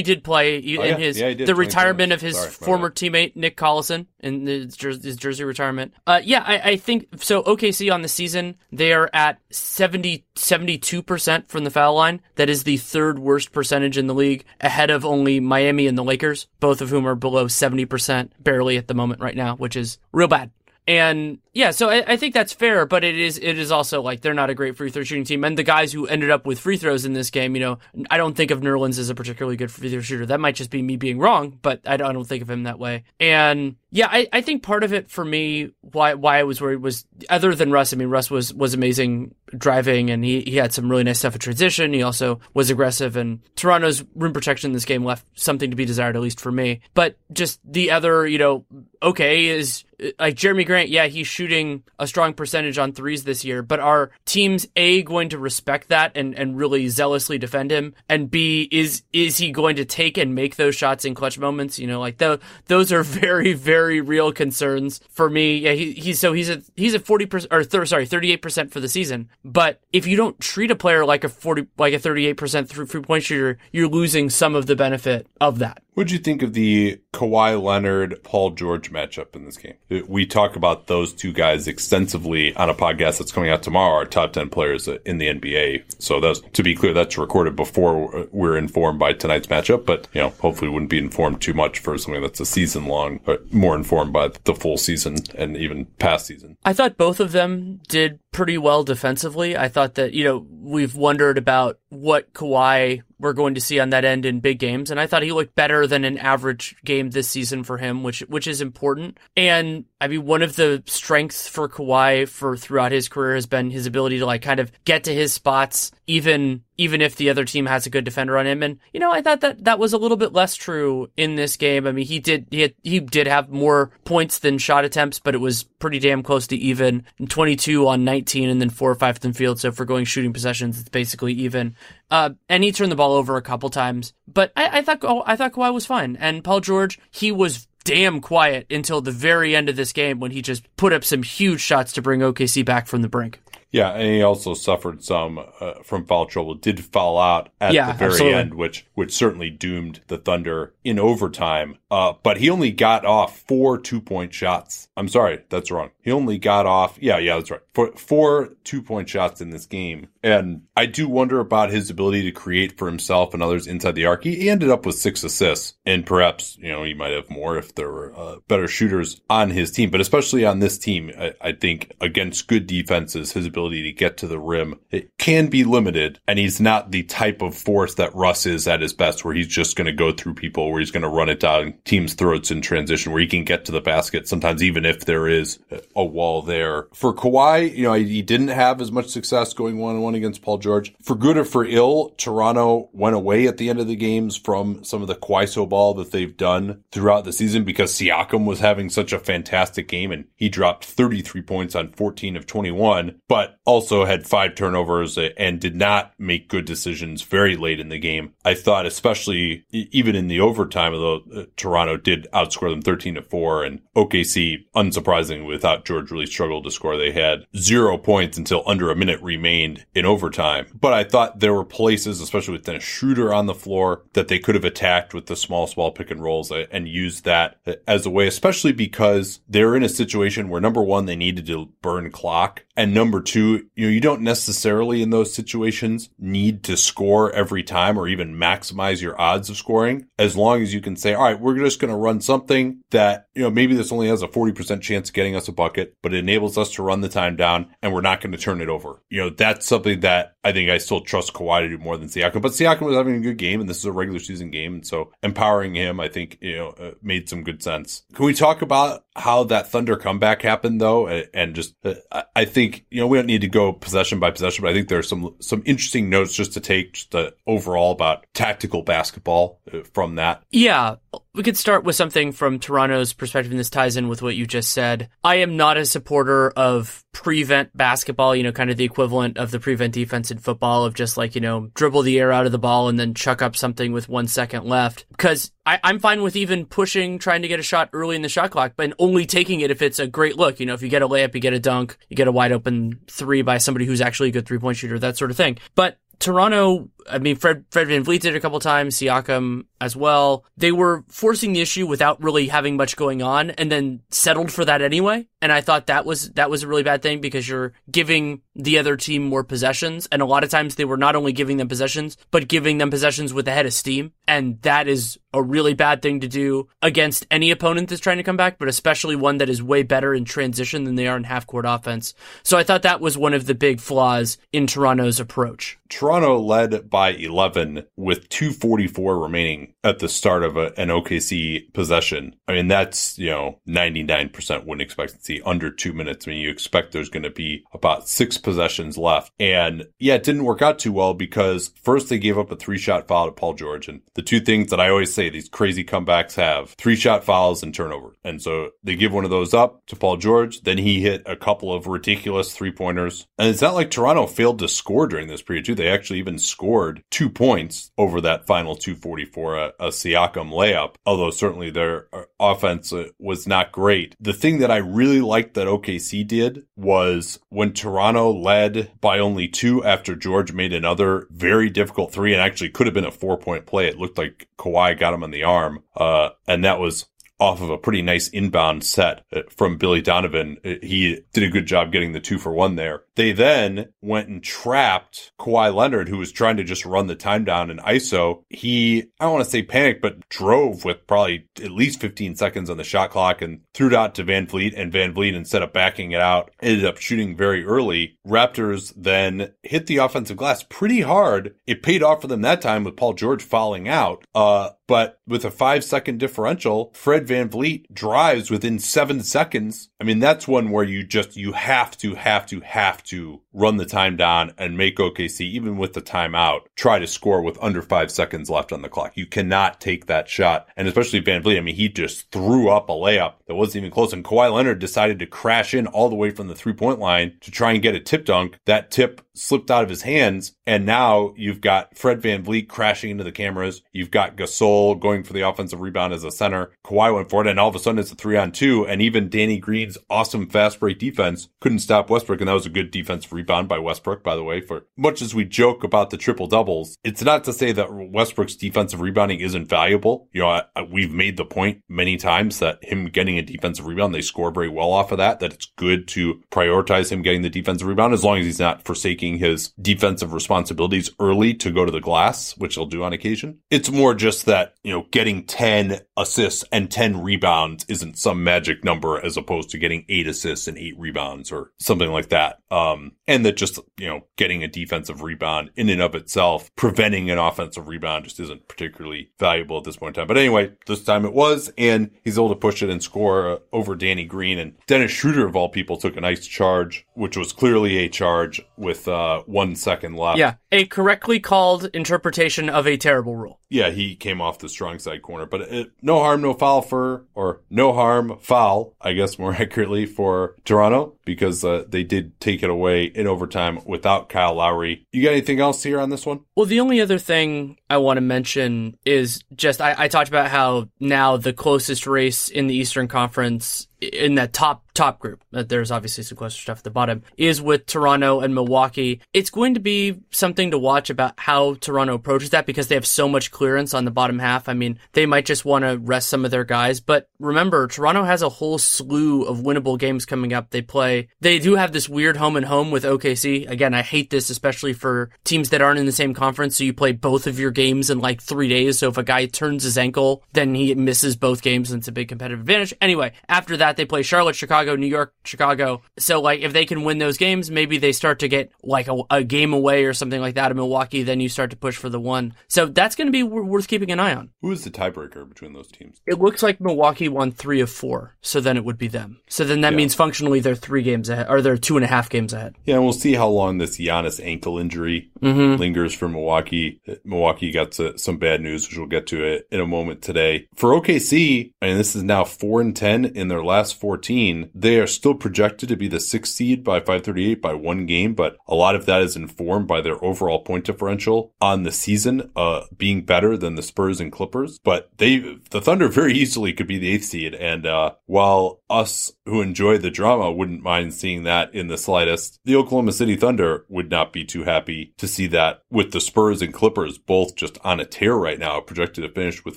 Speaker 4: did play in
Speaker 3: Oh, yeah.
Speaker 4: his
Speaker 3: Yeah,
Speaker 4: the
Speaker 3: 23
Speaker 4: retirement of his
Speaker 3: Sorry,
Speaker 4: former
Speaker 3: bad.
Speaker 4: teammate Nick Collison in his, jer- his jersey retirement. Uh, yeah, I, I think so. OKC on the season they are at 72 percent from the foul line. That is the third worst percentage in the league, ahead of only Miami and the Lakers, both of whom are below seventy percent, barely at the moment right now, which is real bad. And yeah, so I, I think that's fair, but it is it is also like they're not a great free throw shooting team. And the guys who ended up with free throws in this game, you know, I don't think of Nerlens as a particularly good free throw shooter. That might just be me being wrong, but I don't, I don't think of him that way. And yeah, I, I think part of it for me, why why I was worried was other than Russ. I mean, Russ was was amazing driving, and he he had some really nice stuff at transition. He also was aggressive, and Toronto's rim protection in this game left something to be desired, at least for me. But just the other, you know, okay is like Jerami Grant. Yeah, he's shooting a strong percentage on threes this year, but are teams a going to respect that and and really zealously defend him, and b is is he going to take and make those shots in clutch moments? You know, like the, those are *laughs* very very real concerns for me. Yeah, he, he's so he's a he's a forty percent or th- sorry thirty eight percent for the season. But if you don't treat a player like a forty like a thirty eight percent three point shooter, you're losing some of the benefit of that.
Speaker 3: What'd you think of the Kawhi Leonard Paul George matchup in this game? We talk about those two guys extensively on a podcast that's coming out tomorrow. Our top ten players in the NBA. So that's to be clear, that's recorded before we're informed by tonight's matchup. But you know, hopefully, wouldn't be informed too much for something that's a season long, but more informed by the full season and even past season.
Speaker 4: I thought both of them did pretty well defensively. I thought that, you know, we've wondered about what Kawhi we're going to see on that end in big games. And I thought he looked better than an average game this season for him, which which is important. And I mean, one of the strengths for Kawhi for throughout his career has been his ability to like kind of get to his spots, even even if the other team has a good defender on him. And you know, I thought that that was a little bit less true in this game. I mean, he did he had, he did have more points than shot attempts, but it was pretty damn close to even. 22 on 19, and then four or five from field. So we're going shooting possessions, it's basically even. Uh, and he turned the ball over a couple times, but I, I thought oh, I thought Kawhi was fine. And Paul George, he was damn quiet until the very end of this game when he just put up some huge shots to bring OKC back from the brink.
Speaker 3: Yeah, and he also suffered some uh, from foul trouble. Did foul out at
Speaker 4: Yeah,
Speaker 3: the very
Speaker 4: absolutely.
Speaker 3: end, which which certainly doomed the Thunder in overtime. Uh, but he only got off four two point shots. I'm sorry, that's wrong. He only got off. Yeah, yeah, that's right. For four two point shots in this game, and I do wonder about his ability to create for himself and others inside the arc. He, ended up with six assists, and perhaps you know he might have more if there were uh, better shooters on his team. But especially on this team, I, I think against good defenses, his ability to get to the rim it can be limited, and he's not the type of force that Russ is at his best, where he's just going to go through people, where he's going to run it down teams' throats in transition, where he can get to the basket. Sometimes even if there is a wall there. For Kawhi, you know, he didn't have as much success going one on one against Paul George. For good or for ill, Toronto went away at the end of the games from some of the Kwaiso ball that they've done throughout the season because Siakam was having such a fantastic game and he dropped 33 points on 14 of 21, but also had five turnovers and did not make good decisions very late in the game. I thought, especially even in the overtime, although uh, Toronto did outscore them 13 to 4 and OKC, unsurprisingly, without George really struggled to score. They had zero points until under a minute remained in overtime. But I thought there were places, especially with Dennis Schroeder on the floor, that they could have attacked with the small, small pick and rolls and used that as a way, especially because they're in a situation where number one, they needed to burn clock. And number two, you know, you don't necessarily in those situations need to score every time or even maximize your odds of scoring as long as you can say, all right, we're just going to run something that, you know, maybe this only has a 40% chance of getting us a bucket, but it enables us to run the time down and we're not going to turn it over. You know, that's something that I think I still trust Kawhi to do more than Siakam, but Siakam was having a good game and this is a regular season game. And so empowering him, I think, you know, uh, made some good sense. Can we talk about how that Thunder comeback happened though? And, and just, uh, I- I think, you know, we don't need to go possession by possession, but I think there's some, some interesting notes just to take just uh, overall about tactical basketball uh, from that.
Speaker 4: Yeah, we could start with something from Toronto's perspective, and this ties in with what you just said. I am not a supporter of prevent basketball, you know, kind of the equivalent of the prevent defense in football of just like, you know, dribble the air out of the ball and then chuck up something with one second left. Because I'm fine with even pushing, trying to get a shot early in the shot clock, but only taking it if it's a great look. You know, if you get a layup, you get a dunk, you get a wide open three by somebody who's actually a good three point shooter, that sort of thing. But Toronto, I mean, Fred, Fred VanVleet did a couple times, Siakam as well. They were forcing the issue without really having much going on and then settled for that anyway. And I thought that was, that was a really bad thing because you're giving the other team more possessions. And a lot of times they were not only giving them possessions, but giving them possessions with a head of steam. And that is a really bad thing to do against any opponent that's trying to come back, but especially one that is way better in transition than they are in half court offense. So I thought that was one of the big flaws in Toronto's approach.
Speaker 3: Toronto led by 11 with 244 remaining at the start of a, an OKC possession. I mean, that's, you know, 99% win expectancy under two minutes. I mean, you expect there's going to be about six possessions left. And yeah, it didn't work out too well because first they gave up a three shot foul to Paul George. And the two things that I always say these crazy comebacks have three shot fouls and turnover. And so they give one of those up to Paul George. Then he hit a couple of ridiculous three pointers. And it's not like Toronto failed to score during this period too. They actually even scored two points over that final 244, a, a Siakam layup, although certainly their uh, offense uh, was not great. The thing that I really liked that OKC did was when Toronto led by only two after George made another very difficult three and actually could have been a four point play. It looked like Kawhi got him on the arm. Uh, and that was off of a pretty nice inbound set uh, from Billy Donovan. Uh, He did a good job getting the two for one there. They then went and trapped Kawhi Leonard, who was trying to just run the time down in ISO. He, I don't want to say panicked, but drove with probably at least 15 seconds on the shot clock and threw it out to VanVleet. And VanVleet, instead of backing it out, ended up shooting very early. Raptors then hit the offensive glass pretty hard. It paid off for them that time with Paul George falling out. Uh, but with a five second differential, Fred VanVleet drives within seven seconds. I mean, that's one where you just, you have to, have to, have to run the time down and make OKC, even with the timeout, try to score with under five seconds left on the clock. You cannot take that shot. And especially VanVleet, I mean, he just threw up a layup that wasn't even close. And Kawhi Leonard decided to crash in all the way from the three point line to try and get a tip dunk. That tip slipped out of his hands. And now you've got Fred VanVleet crashing into the cameras. You've got Gasol going going for the offensive rebound as a center. Kawhi went for it, and all of a sudden it's a three on two. And even Danny Green's awesome fast break defense couldn't stop Westbrook. And that was a good defensive rebound by Westbrook, by the way. For much as we joke about the triple doubles, it's not to say that Westbrook's defensive rebounding isn't valuable. You know, I, I, we've made the point many times that him getting a defensive rebound, they score very well off of that, that it's good to prioritize him getting the defensive rebound as long as he's not forsaking his defensive responsibilities early to go to the glass, which he'll do on occasion. It's more just that, you know, getting 10 assists and 10 rebounds isn't some magic number as opposed to getting eight assists and eight rebounds or something like that. Um, and that just, you know, getting a defensive rebound in and of itself, preventing an offensive rebound just isn't particularly valuable at this point in time. But anyway, this time it was, and he's able to push it and score uh, over Danny Green. And Dennis Schroeder, of all people, took a nice charge, which was clearly a charge with uh, one second left.
Speaker 4: Yeah, a correctly called interpretation of a terrible rule.
Speaker 3: Yeah, he came off the strong side corner, but it, no harm, no foul for, or no harm, foul, I guess more *laughs* accurately for Toronto because uh, they did take it away in overtime without Kyle Lowry. You got anything else here on this one?
Speaker 4: Well, the only other thing I want to mention is just I, I talked about how now the closest race in the Eastern Conference in that top top group. There's obviously some closer stuff at the bottom. Is with Toronto and Milwaukee. It's going to be something to watch about how Toronto approaches that because they have so much clearance on the bottom half. I mean, they might just want to rest some of their guys, but remember, Toronto has a whole slew of winnable games coming up. They play. They do have this weird home and home with OKC. Again, I hate this, especially for teams that aren't in the same conference. So you play both of your games in like three days. So if a guy turns his ankle, then he misses both games, and it's a big competitive advantage. Anyway, after that that, they play Charlotte, Chicago, New York, Chicago. So like if they can win those games, maybe they start to get like a, a game away or something like that in Milwaukee. Then you start to push for the one. So that's going to be w- worth keeping an eye on.
Speaker 3: Who is the tiebreaker between those teams?
Speaker 4: It looks like Milwaukee won three of four. So then it would be them. So then that yeah. means functionally they're three games ahead, or they're two and a half games ahead.
Speaker 3: Yeah, and we'll see how long this Giannis ankle injury mm-hmm. lingers for Milwaukee. Milwaukee got some bad news, which we'll get to it in a moment today. For OKC, and this is now four and ten in their last fourteen they are still projected to be the sixth seed by 538 by one game, but a lot of that is informed by their overall point differential on the season, uh, being better than the Spurs and Clippers. But they, the Thunder very easily could be the eighth seed. And, uh, while us who enjoy the drama wouldn't mind seeing that in the slightest, the Oklahoma City Thunder would not be too happy to see that with the Spurs and Clippers both just on a tear right now, projected to finish with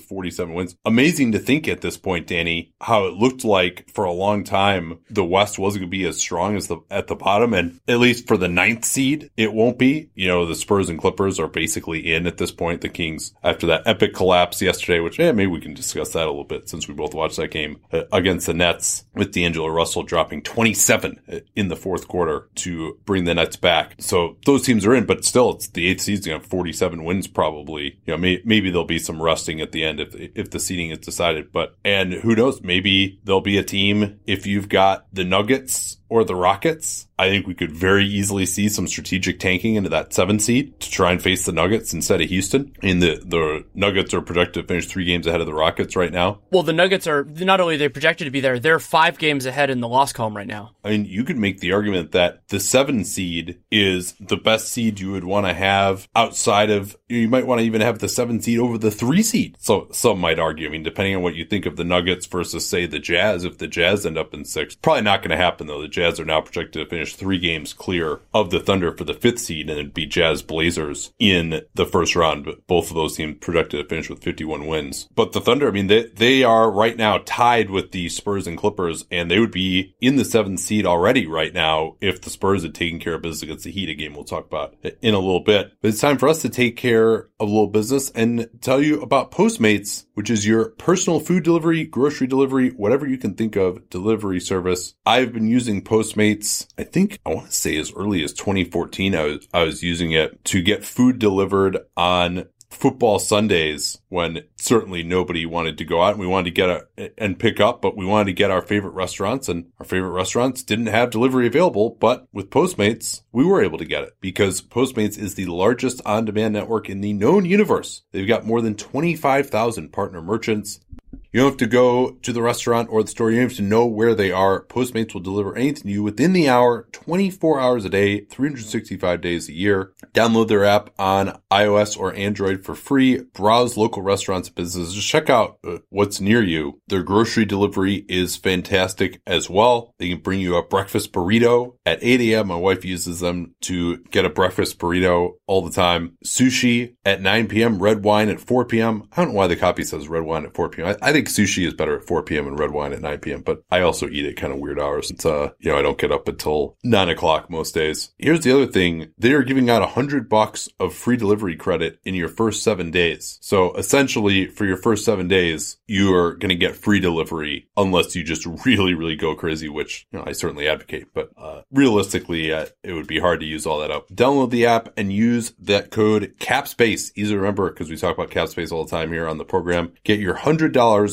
Speaker 3: 47 wins. Amazing to think at this point, Danny, how it looked like for a long time the West wasn't going to be as strong as the at the bottom, and at least for the ninth seed, it won't be. You know, the Spurs and Clippers are basically in at this point. The Kings after that epic collapse yesterday, which yeah, maybe we can discuss that a little bit since we both watched that game uh, against the Nets with D'Angelo Russell dropping 27 uh, in the fourth quarter to bring the Nets back. So those teams are in, but still, it's the eighth seed's going have 47 wins probably. You know, may, maybe there'll be some rusting at the end if if the seeding is decided. But and who knows? Maybe there'll be a team if you've got the Nuggets or the Rockets I think we could very easily see some strategic tanking into that seven seed to try and face the Nuggets instead of Houston. And the, the Nuggets are projected to finish three games ahead of the Rockets right now.
Speaker 4: Well, the Nuggets are not only they projected to be there, they're five games ahead in the loss column right now.
Speaker 3: I mean, you could make the argument that the seven seed is the best seed you would want to have outside of, you might want to even have the seven seed over the three seed. So some might argue, I mean, depending on what you think of the Nuggets versus say the Jazz, if the Jazz end up in six, probably not going to happen though. The Jazz are now projected to finish three games clear of the Thunder for the fifth seed and it'd be Jazz Blazers in the first round. But both of those teams projected to finish with 51 wins. But the Thunder, I mean, they, they are right now tied with the Spurs and Clippers, and they would be in the seventh seed already right now if the Spurs had taken care of business against the Heat, a game we'll talk about in a little bit. But it's time for us to take care of a little business and tell you about Postmates, which is your personal food delivery, grocery delivery, whatever you can think of delivery service. I've been using Postmates, I think I want to say as early as 2014, I was, I was using it to get food delivered on football Sundays when certainly nobody wanted to go out and we wanted to get a, and pick up, but we wanted to get our favorite restaurants and our favorite restaurants didn't have delivery available. But with Postmates, we were able to get it because Postmates is the largest on demand network in the known universe. They've got more than 25,000 partner merchants You don't have to go to the restaurant or the store. You don't have to know where they are. Postmates will deliver anything to you within the hour, 24 hours a day, 365 days a year. Download their app on iOS or Android for free. Browse local restaurants and businesses. Just check out uh, what's near you. Their grocery delivery is fantastic as well. They can bring you a breakfast burrito at 8 a.m. My wife uses them to get a breakfast burrito all the time. Sushi at 9 p.m., red wine at 4 p.m. I don't know why the copy says red wine at 4 p.m. I, I think sushi is better at 4 p.m. and red wine at 9 p.m., but I also eat at kind of weird hours. It's, uh, you know, I don't get up until 9 o'clock most days. Here's the other thing. They are giving out a hundred bucks of free delivery credit in your first seven days. So essentially for your first seven days, you are going to get free delivery unless you just *laughs* really, really go crazy, which you know, I certainly advocate, but uh, realistically, uh, it would be hard to use all that up. Download the app and use that code CAPSPACE. Easy to remember because we talk about CAPSPACE all the time here on the program. Get your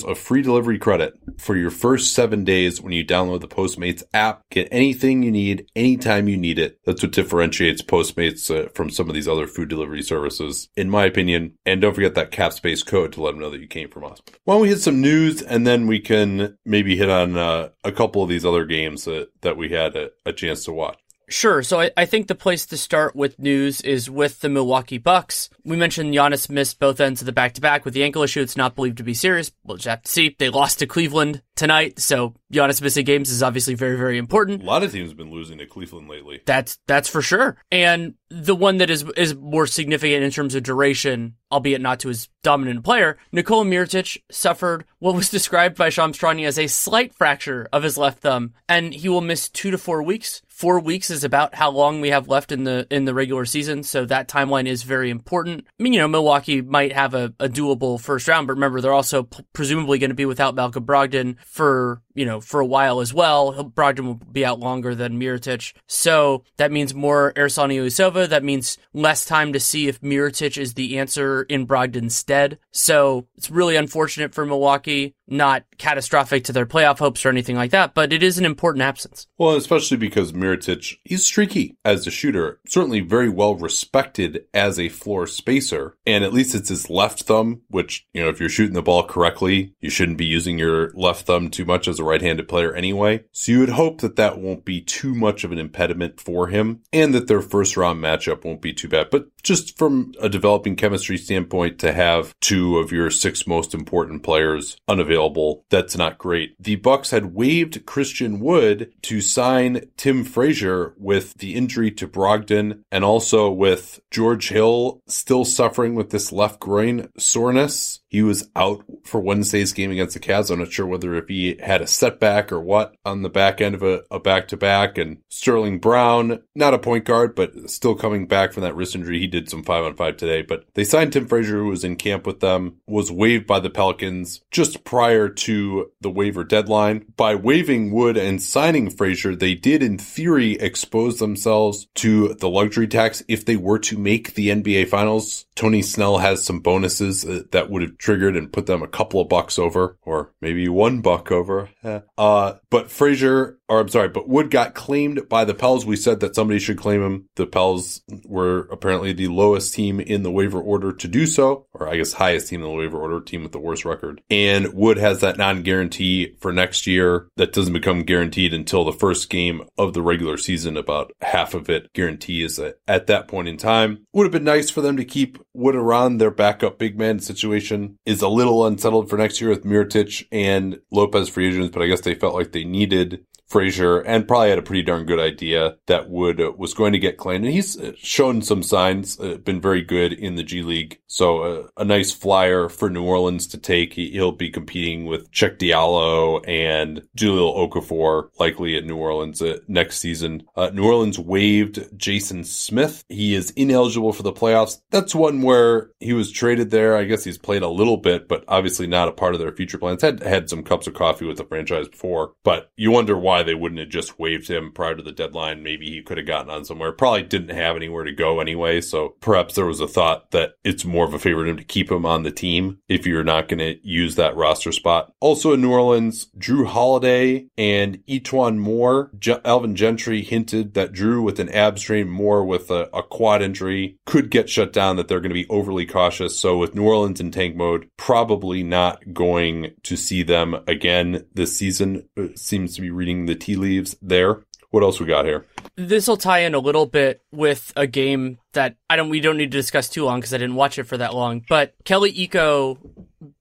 Speaker 3: $100 of free delivery credit for your first seven days when you download the Postmates app. Get anything you need anytime you need it. That's what differentiates Postmates uh, from some of these other food delivery services, in my opinion. And don't forget that CAPSPACE code to let them know that you came from us. Why don't we hit some news and then we can maybe hit on uh, a couple of these other games that, that we had a, a chance to watch.
Speaker 4: Sure. So I, I, think the place to start with news is with the Milwaukee Bucks. We mentioned Giannis missed both ends of the back to back with the ankle issue. It's not believed to be serious. We'll just have to see. They lost to Cleveland tonight, so Giannis missing games is obviously very, very important.
Speaker 3: A lot of teams have been losing to Cleveland lately.
Speaker 4: That's that's for sure. And the one that is is more significant in terms of duration, albeit not to his dominant player, Nikola Mirotic suffered what was *laughs* described by Shams Charania as a slight fracture of his left thumb, and he will miss two to four weeks. Four weeks is about how long we have left in the in the regular season, so that timeline is very important. I mean, you know, Milwaukee might have a, a doable first round, but remember they're also p- presumably going to be without Malcolm Brogdon for you know, for a while as well. Brogdon will be out longer than Mirotic. So that means more Ersan Ilyasova. That means less time to see if Mirotic is the answer in Brogdon's stead. So it's really unfortunate for Milwaukee. Not catastrophic to their playoff hopes or anything like that, but it is an important absence.
Speaker 3: Well, especially because Mirotic, he's streaky as a shooter, certainly very well respected as a floor spacer. And at least it's his left thumb, which, you know, if you're shooting the ball correctly, you shouldn't be using your left thumb too much as a right-handed player anyway. So you would hope that that won't be too much of an impediment for him and that their first round matchup won't be too bad. But just from a developing chemistry standpoint to have two of your six most important players unavailable, that's not great. The Bucks had waived Christian Wood to sign Tim Frazier with the injury to Brogdon and also with George Hill still suffering with this left groin soreness. He was out for Wednesday's game against the Cavs. I'm not sure whether if he had a setback or what on the back end of a back to back. And Sterling Brown, not a point guard, but still coming back from that wrist injury. He did some five on five today, but they signed Tim Frazier, who was in camp with them, was waived by the Pelicans just prior to the waiver deadline. By waiving Wood and signing Frazier, they did in theory expose themselves to the luxury tax if they were to make the NBA finals. Tony Snell has some bonuses uh, that would have triggered and put them a couple of bucks over, or maybe one buck over. Uh, but Frazier, or I'm sorry, but Wood got claimed by the Pels. We said that somebody should claim him. The Pels were apparently the lowest team in the waiver order to do so, or I guess highest team in the waiver order, team with the worst record. And Wood has that non-guarantee for next year that doesn't become guaranteed until the first game of the regular season. About half of it guarantees at that point in time. Would have been nice for them to keep Wood around their backup big man situation is a little unsettled for next year with Mirotic and Lopez free agents, but I guess they felt like they needed Frazier and probably had a pretty darn good idea that Wood uh, was going to get claimed. And he's uh, shown some signs, uh, been very good in the G League. So uh, a nice flyer for New Orleans to take. He, will be competing with Cheick Diallo and Jahlil Okafor likely at New Orleans uh, next season. Uh, New Orleans waived Jason Smith. He is ineligible for the playoffs. That's one where he was traded there. I guess he's played a little bit, but obviously not a part of their future plans. Had had some cups of coffee with the franchise before, but you wonder why why they wouldn't have just waived him prior to the deadline. Maybe he could have gotten on somewhere. Probably didn't have anywhere to go anyway. So perhaps there was a thought that it's more of a favor to keep him on the team if you're not going to use that roster spot. Also in New Orleans, Jrue Holiday and E'Twaun Moore. Alvin Gentry hinted that Drew with an ab strain, Moore with a, a quad injury could get shut down, that they're going to be overly cautious. So with New Orleans in tank mode, probably not going to see them again this season. It seems to be reading the tea leaves there. What else we got here?
Speaker 4: This will tie in a little bit with a game that I don't we don't need to discuss too long because I didn't watch it for that long. But Kelly Iko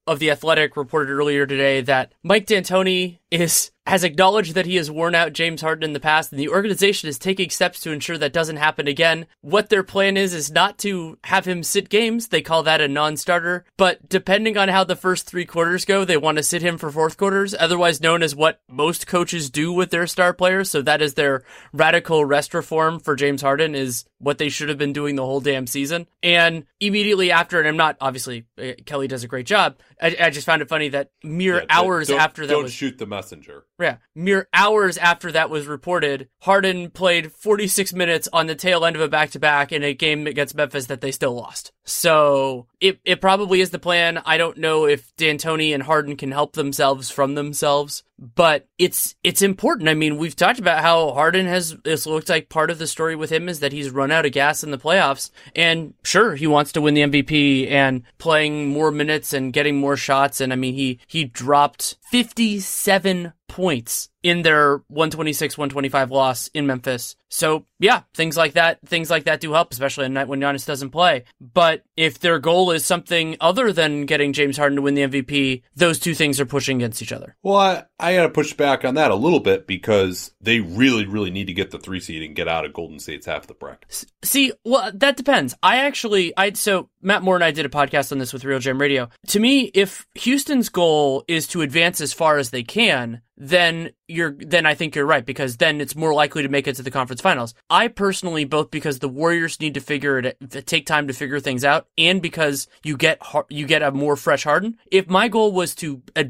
Speaker 4: of the Athletic reported earlier today that Mike D'Antoni is has acknowledged that he has worn out James Harden in the past, and the organization is taking steps to ensure that doesn't happen again. What their plan is is not to have him sit games; they call that a non-starter. But depending on how the first three quarters go, they want to sit him for fourth quarters, otherwise known as what most coaches do with their star players. So that is their radical rest reform for James Harden is what they should have been doing the whole damn season. And immediately after, and I'm not obviously uh, Kelly does a great job. I, I just found it funny that mere
Speaker 3: Yeah,
Speaker 4: hours
Speaker 3: don't-
Speaker 4: after that
Speaker 3: don't
Speaker 4: was
Speaker 3: shoot the messenger.
Speaker 4: yeah, mere hours after that was reported, Harden played 46 minutes on the tail end of a back to back in a game against Memphis that they still lost. So it it probably is the plan. I don't know if D'Antoni and Harden can help themselves from themselves, but it's it's important. I mean, we've talked about how Harden has it's looked like part of the story with him is that he's run out of gas in the playoffs, and sure he wants to win the MVP and playing more minutes and getting more shots. And I mean, he he dropped 57 points in their 126 125 loss in Memphis. So, yeah, things like that, things like that do help, especially at night when Giannis doesn't play. But if their goal is something other than getting James Harden to win the MVP, those two things are pushing against each other.
Speaker 3: Well, I, I got to push back on that a little bit because they really, really need to get the three seed and get out of Golden State's half of the bracket.
Speaker 4: See, well, that depends. I actually, I so Matt Moore and I did a podcast on this with RealGM Radio. To me, if Houston's goal is to advance as far as they can, then you're then I think you're right because then it's more likely to make it to the conference finals. I personally both because the Warriors need to figure it take time to figure things out and because you get you get a more fresh Harden. If my goal was to uh,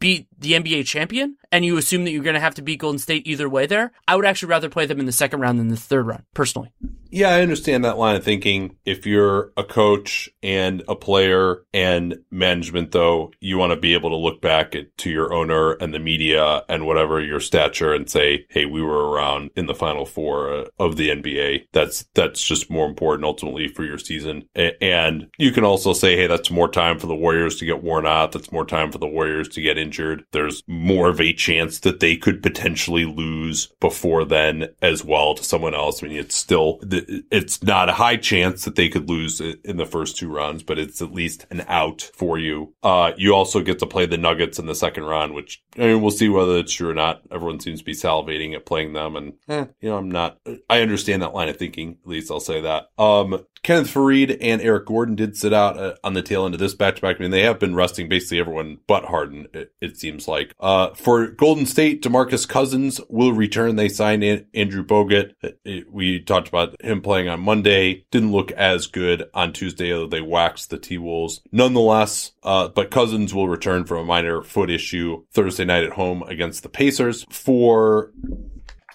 Speaker 4: beat the NBA champion and you assume that you're going to have to beat Golden State either way there, I would actually rather play them in the second round than the third round personally.
Speaker 3: Yeah, I understand that line of thinking. If you're a coach and a player and management, though, you want to be able to look back at, to your owner and the media and whatever your stature and say, "Hey, we were around in the final four uh, of the NBA." That's that's just more important ultimately for your season. And you can also say, "Hey, that's more time for the Warriors to get worn out. That's more time for the Warriors to get injured. There's more of a chance that they could potentially lose before then as well to someone else." I mean, it's still it's not a high chance that they could lose in the first two rounds, but it's at least an out for you. Uh, you also get to play the Nuggets in the second round, which I mean, we'll see whether it's true or not. Everyone seems to be salivating at playing them, and eh, you know, I'm not. I understand that line of thinking. At least I'll say that. Um, Kenneth Faried and Eric Gordon did sit out uh, on the tail end of this to back. I mean, they have been resting basically everyone but Harden. It, it seems like. Uh, for Golden State, Demarcus Cousins will return. They signed Andrew Bogut. It- it- we talked about him playing on Monday. Didn't look as good on Tuesday, although they waxed the T Wolves. Nonetheless, uh, but Cousins will return from a minor foot issue Thursday night at home against the Pacers. For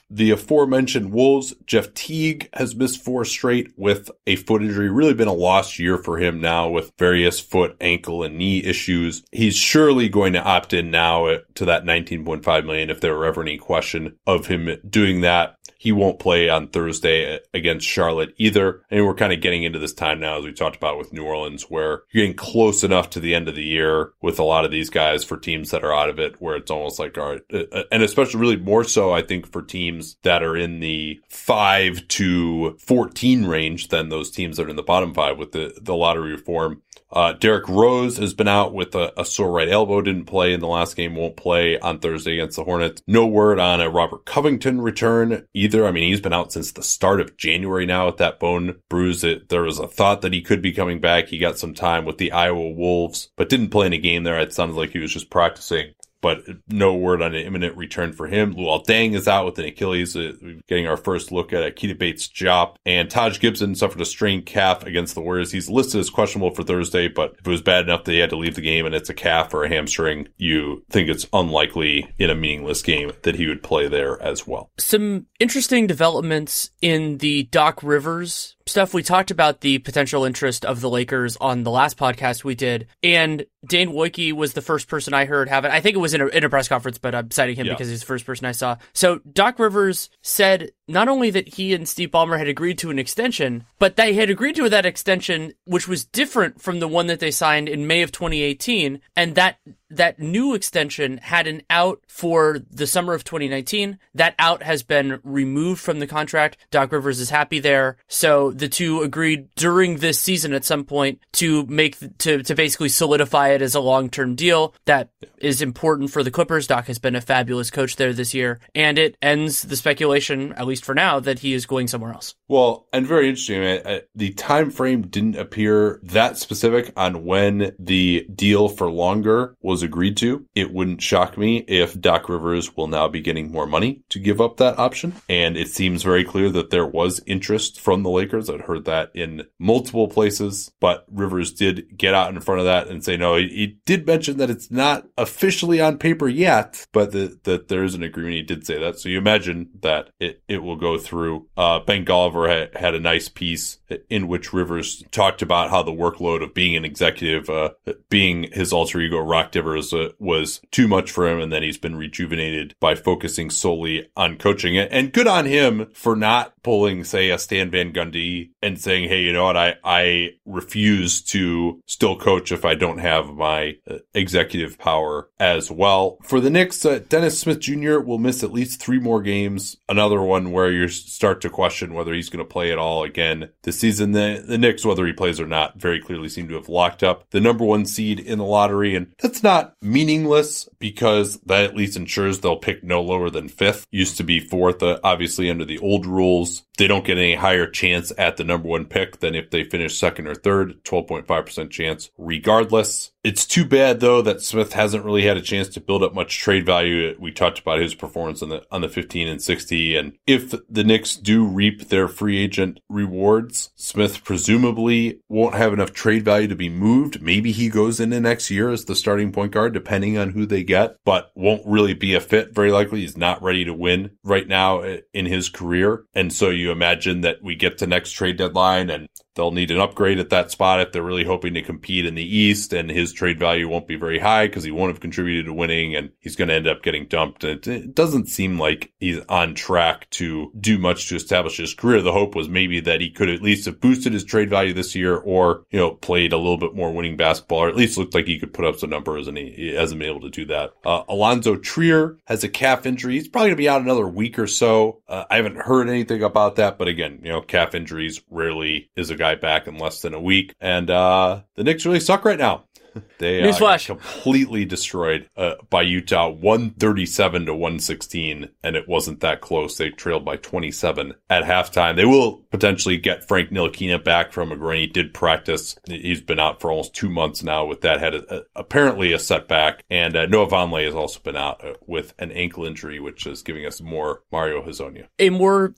Speaker 3: the aforementioned Wolves, Jeff Teague has missed four straight with a foot injury. Really been a lost year for him now with various foot, ankle, and knee issues. He's surely going to opt in now to that 19.5 million if there were ever any question of him doing that. He won't play on Thursday against Charlotte either. And we're kind of getting into this time now, as we talked about with New Orleans, where you're getting close enough to the end of the year with a lot of these guys for teams that are out of it, where it's almost like, all right, uh, and especially really more so, I think, for teams that are in the five to 14 range than those teams that are in the bottom five with the, the lottery reform. Uh, Derrick Rose has been out with a, a sore right elbow, didn't play in the last game, won't play on Thursday against the Hornets. No word on a Robert Covington return either. I mean, he's been out since the start of January now with that bone bruise. It, there was a thought that he could be coming back. He got some time with the Iowa Wolves, but didn't play in a game there. It sounded like he was just practicing. But no word on an imminent return for him. Luol Deng is out with an Achilles. Uh, getting our first look at Keita Bates-Diop. And Taj Gibson suffered a strained calf against the Warriors. He's listed as questionable for Thursday, but if it was bad enough that he had to leave the game and it's a calf or a hamstring, you think it's unlikely in a meaningless game that he would play there as well.
Speaker 4: Some interesting developments in the Doc Rivers stuff. We talked about the potential interest of the Lakers on the last podcast we did, and Dane Wojcicki was the first person I heard have it. I think it was in a, in a press conference, but I'm citing him yeah. because he's the first person I saw. So Doc Rivers said not only that he and Steve Ballmer had agreed to an extension, but they had agreed to that extension, which was different from the one that they signed in May of 2018, and that that new extension had an out for the summer of 2019. That out has been removed from the contract. Doc Rivers is happy there. So the two agreed during this season at some point to make to to basically solidify it as a long-term deal that is important for the Clippers. Doc has been a fabulous coach there this year, and it ends the speculation at least for now that he is going somewhere else.
Speaker 3: Well, and very interesting. the time frame didn't appear that specific on when the deal for longer was agreed to. It wouldn't shock me if Doc Rivers will now be getting more money to give up that option. And it seems very clear that there was interest from the Lakers. I'd heard that in multiple places, but Rivers did get out in front of that and say, no, he, he did mention that it's not officially on paper yet, but that, there is an agreement. He did say that. So you imagine that it, it will go through. Uh, Ben Golliver had, had a nice piece in which Rivers talked about how the workload of being an executive, uh, being his alter ego Rock Divers uh, was too much for him. And then he's been rejuvenated by focusing solely on coaching it. And good on him for not pulling, say, a Stan Van Gundy and saying, Hey, you know what? I, I refuse to still coach if I don't have my uh, executive power as well. For the Knicks, uh, Dennis Smith Jr. will miss at least three more games. Another one where you start to question whether he's going to play at all again this season. The, the Knicks, whether he plays or not, very clearly seem to have locked up the number one seed in the lottery. And that's not meaningless because that at least ensures they'll pick no lower than fifth. Used to be fourth, uh, obviously under the old rules they don't get any higher chance at the number one pick than if they finish second or third, 12.5% chance regardless. It's too bad though that Smith hasn't really had a chance to build up much trade value. We talked about his performance on the on the 15 and 60 and if the Knicks do reap their free agent rewards, Smith presumably won't have enough trade value to be moved. Maybe he goes into next year as the starting point guard depending on who they get, but won't really be a fit very likely. He's not ready to win right now eh, in his career. And so you imagine that we get to next trade deadline and they'll need an upgrade at that spot if they're really hoping to compete in the East, and his trade value won't be very high because he won't have contributed to winning, and he's going to end up getting dumped. It, it doesn't seem like he's on track to do much to establish his career. The hope was maybe that he could at least have boosted his trade value this year, or you know, played a little bit more winning basketball, or at least looked like he could put up some numbers, and he, he hasn't been able to do that. Uh, Alonzo Trier has a calf injury. He's probably going to be out another week or so. Uh, I haven't heard anything about that, but again, you know, calf injuries rarely is a guy back in less than a week. And uh, the Knicks really suck right now. *laughs* They uh,
Speaker 4: Newsflash.
Speaker 3: completely destroyed uh, by Utah, 137 to 116, and it wasn't that close. They trailed by 27 at halftime. They will potentially get Frank Ntilikina back from a. He did practice. He's been out for almost two months now with that. Had a, a, apparently a setback. And uh, Noah Vonleh has also been out uh, with an ankle injury, which is giving us more Mario Hezonja.
Speaker 4: A more